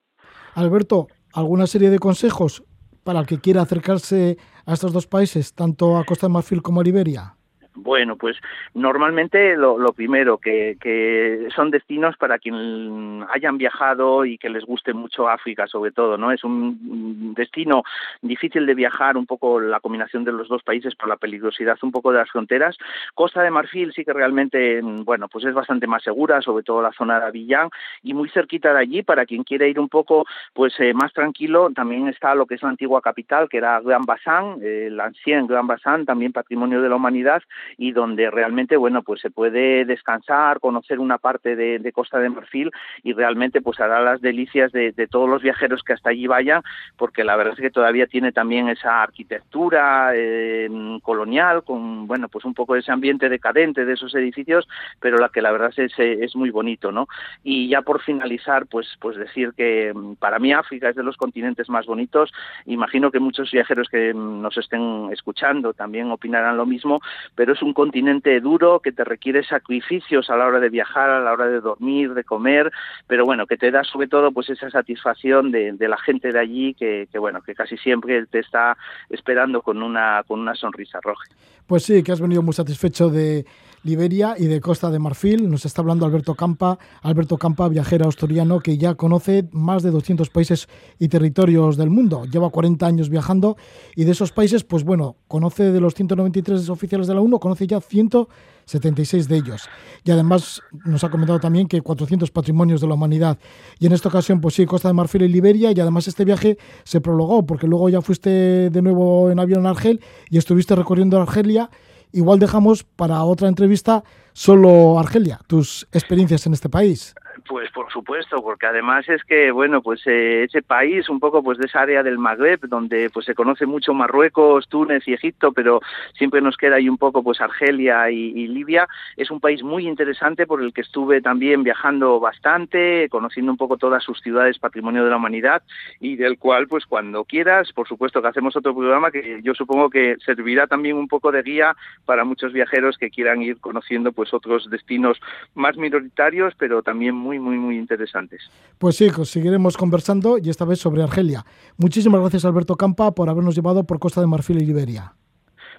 A: Alberto, ¿alguna serie de consejos para el que quiera acercarse a estos dos países, tanto a Costa de Marfil como a Liberia?
E: Bueno, pues normalmente lo, primero, que, son destinos para quien hayan viajado y que les guste mucho África, sobre todo, ¿no? Es un destino difícil de viajar, un poco la combinación de los dos países por la peligrosidad un poco de las fronteras. Costa de Marfil sí que realmente, bueno, pues es bastante más segura, sobre todo la zona de Avillán, y muy cerquita de allí, para quien quiera ir un poco, pues eh, más tranquilo, también está lo que es la antigua capital, que era Gran Bassán, eh, el ancien Gran Bassán, también patrimonio de la humanidad, y donde realmente, bueno, pues se puede descansar, conocer una parte de, Costa de Marfil y realmente pues hará las delicias de, todos los viajeros que hasta allí vayan, porque la verdad es que todavía tiene también esa arquitectura eh, colonial, con, bueno, pues un poco ese ambiente decadente de esos edificios, pero la que la verdad es, es muy bonito, ¿no? Y ya por finalizar, pues, pues decir que mm, para mí África es de los continentes más bonitos, imagino que muchos viajeros que nos estén escuchando también opinarán lo mismo, pero es un continente duro que te requiere sacrificios a la hora de viajar, a la hora de dormir, de comer, pero bueno, que te da sobre todo pues esa satisfacción de, de la gente de allí que, que, bueno, que casi siempre te está esperando con una, con una sonrisa roja.
A: Pues sí, que has venido muy satisfecho de Liberia y de Costa de Marfil. Nos está hablando Alberto Campa, Alberto Campa, viajero asturiano que ya conoce más de 200 países y territorios del mundo. Lleva 40 años viajando y de esos países, pues bueno, conoce de los 193 oficiales de la UNO, conoce ya 176 de ellos. Y además nos ha comentado también que 400 patrimonios de la humanidad. Y en esta ocasión, pues sí, Costa de Marfil y Liberia. Y además este viaje se prolongó porque luego ya fuiste de nuevo en avión a Argel y estuviste recorriendo Argelia igual dejamos para otra entrevista solo Argelia, tus experiencias en este país.
E: Pues por supuesto, porque además es que, bueno, pues eh, ese país, un poco pues de esa área del Magreb, donde pues se conoce mucho Marruecos, Túnez y Egipto, pero siempre nos queda ahí un poco pues Argelia y, y, Libia, es un país muy interesante por el que estuve también viajando bastante, conociendo un poco todas sus ciudades patrimonio de la humanidad y del cual pues cuando quieras, por supuesto que hacemos otro programa que yo supongo que servirá también un poco de guía para muchos viajeros que quieran ir conociendo pues otros destinos más minoritarios, pero también muy muy, muy interesantes.
A: Pues sí, seguiremos conversando y esta vez sobre Argelia. Muchísimas gracias, Alberto Campa, por habernos llevado por Costa de Marfil y Liberia.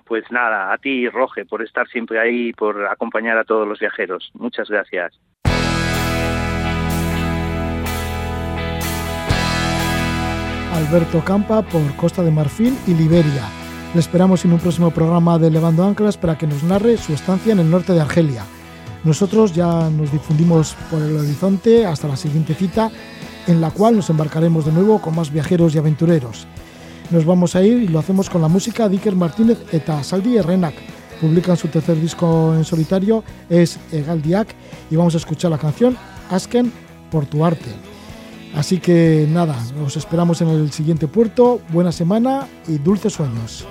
E: Pues nada, a ti, Roge, por estar siempre ahí y por acompañar a todos los viajeros. Muchas gracias.
A: Alberto Campa por Costa de Marfil y Liberia. Le esperamos en un próximo programa de Levando Anclas para que nos narre su estancia en el norte de Argelia. Nosotros ya nos difundimos por el horizonte hasta la siguiente cita, en la cual nos embarcaremos de nuevo con más viajeros y aventureros. Nos vamos a ir y lo hacemos con la música de Iker Martínez eta Saldi Errenak. Publican su tercer disco en solitario, es Egaldiak, y vamos a escuchar la canción Asken por tu arte. Así que nada, nos esperamos en el siguiente puerto. Buena semana y dulces sueños.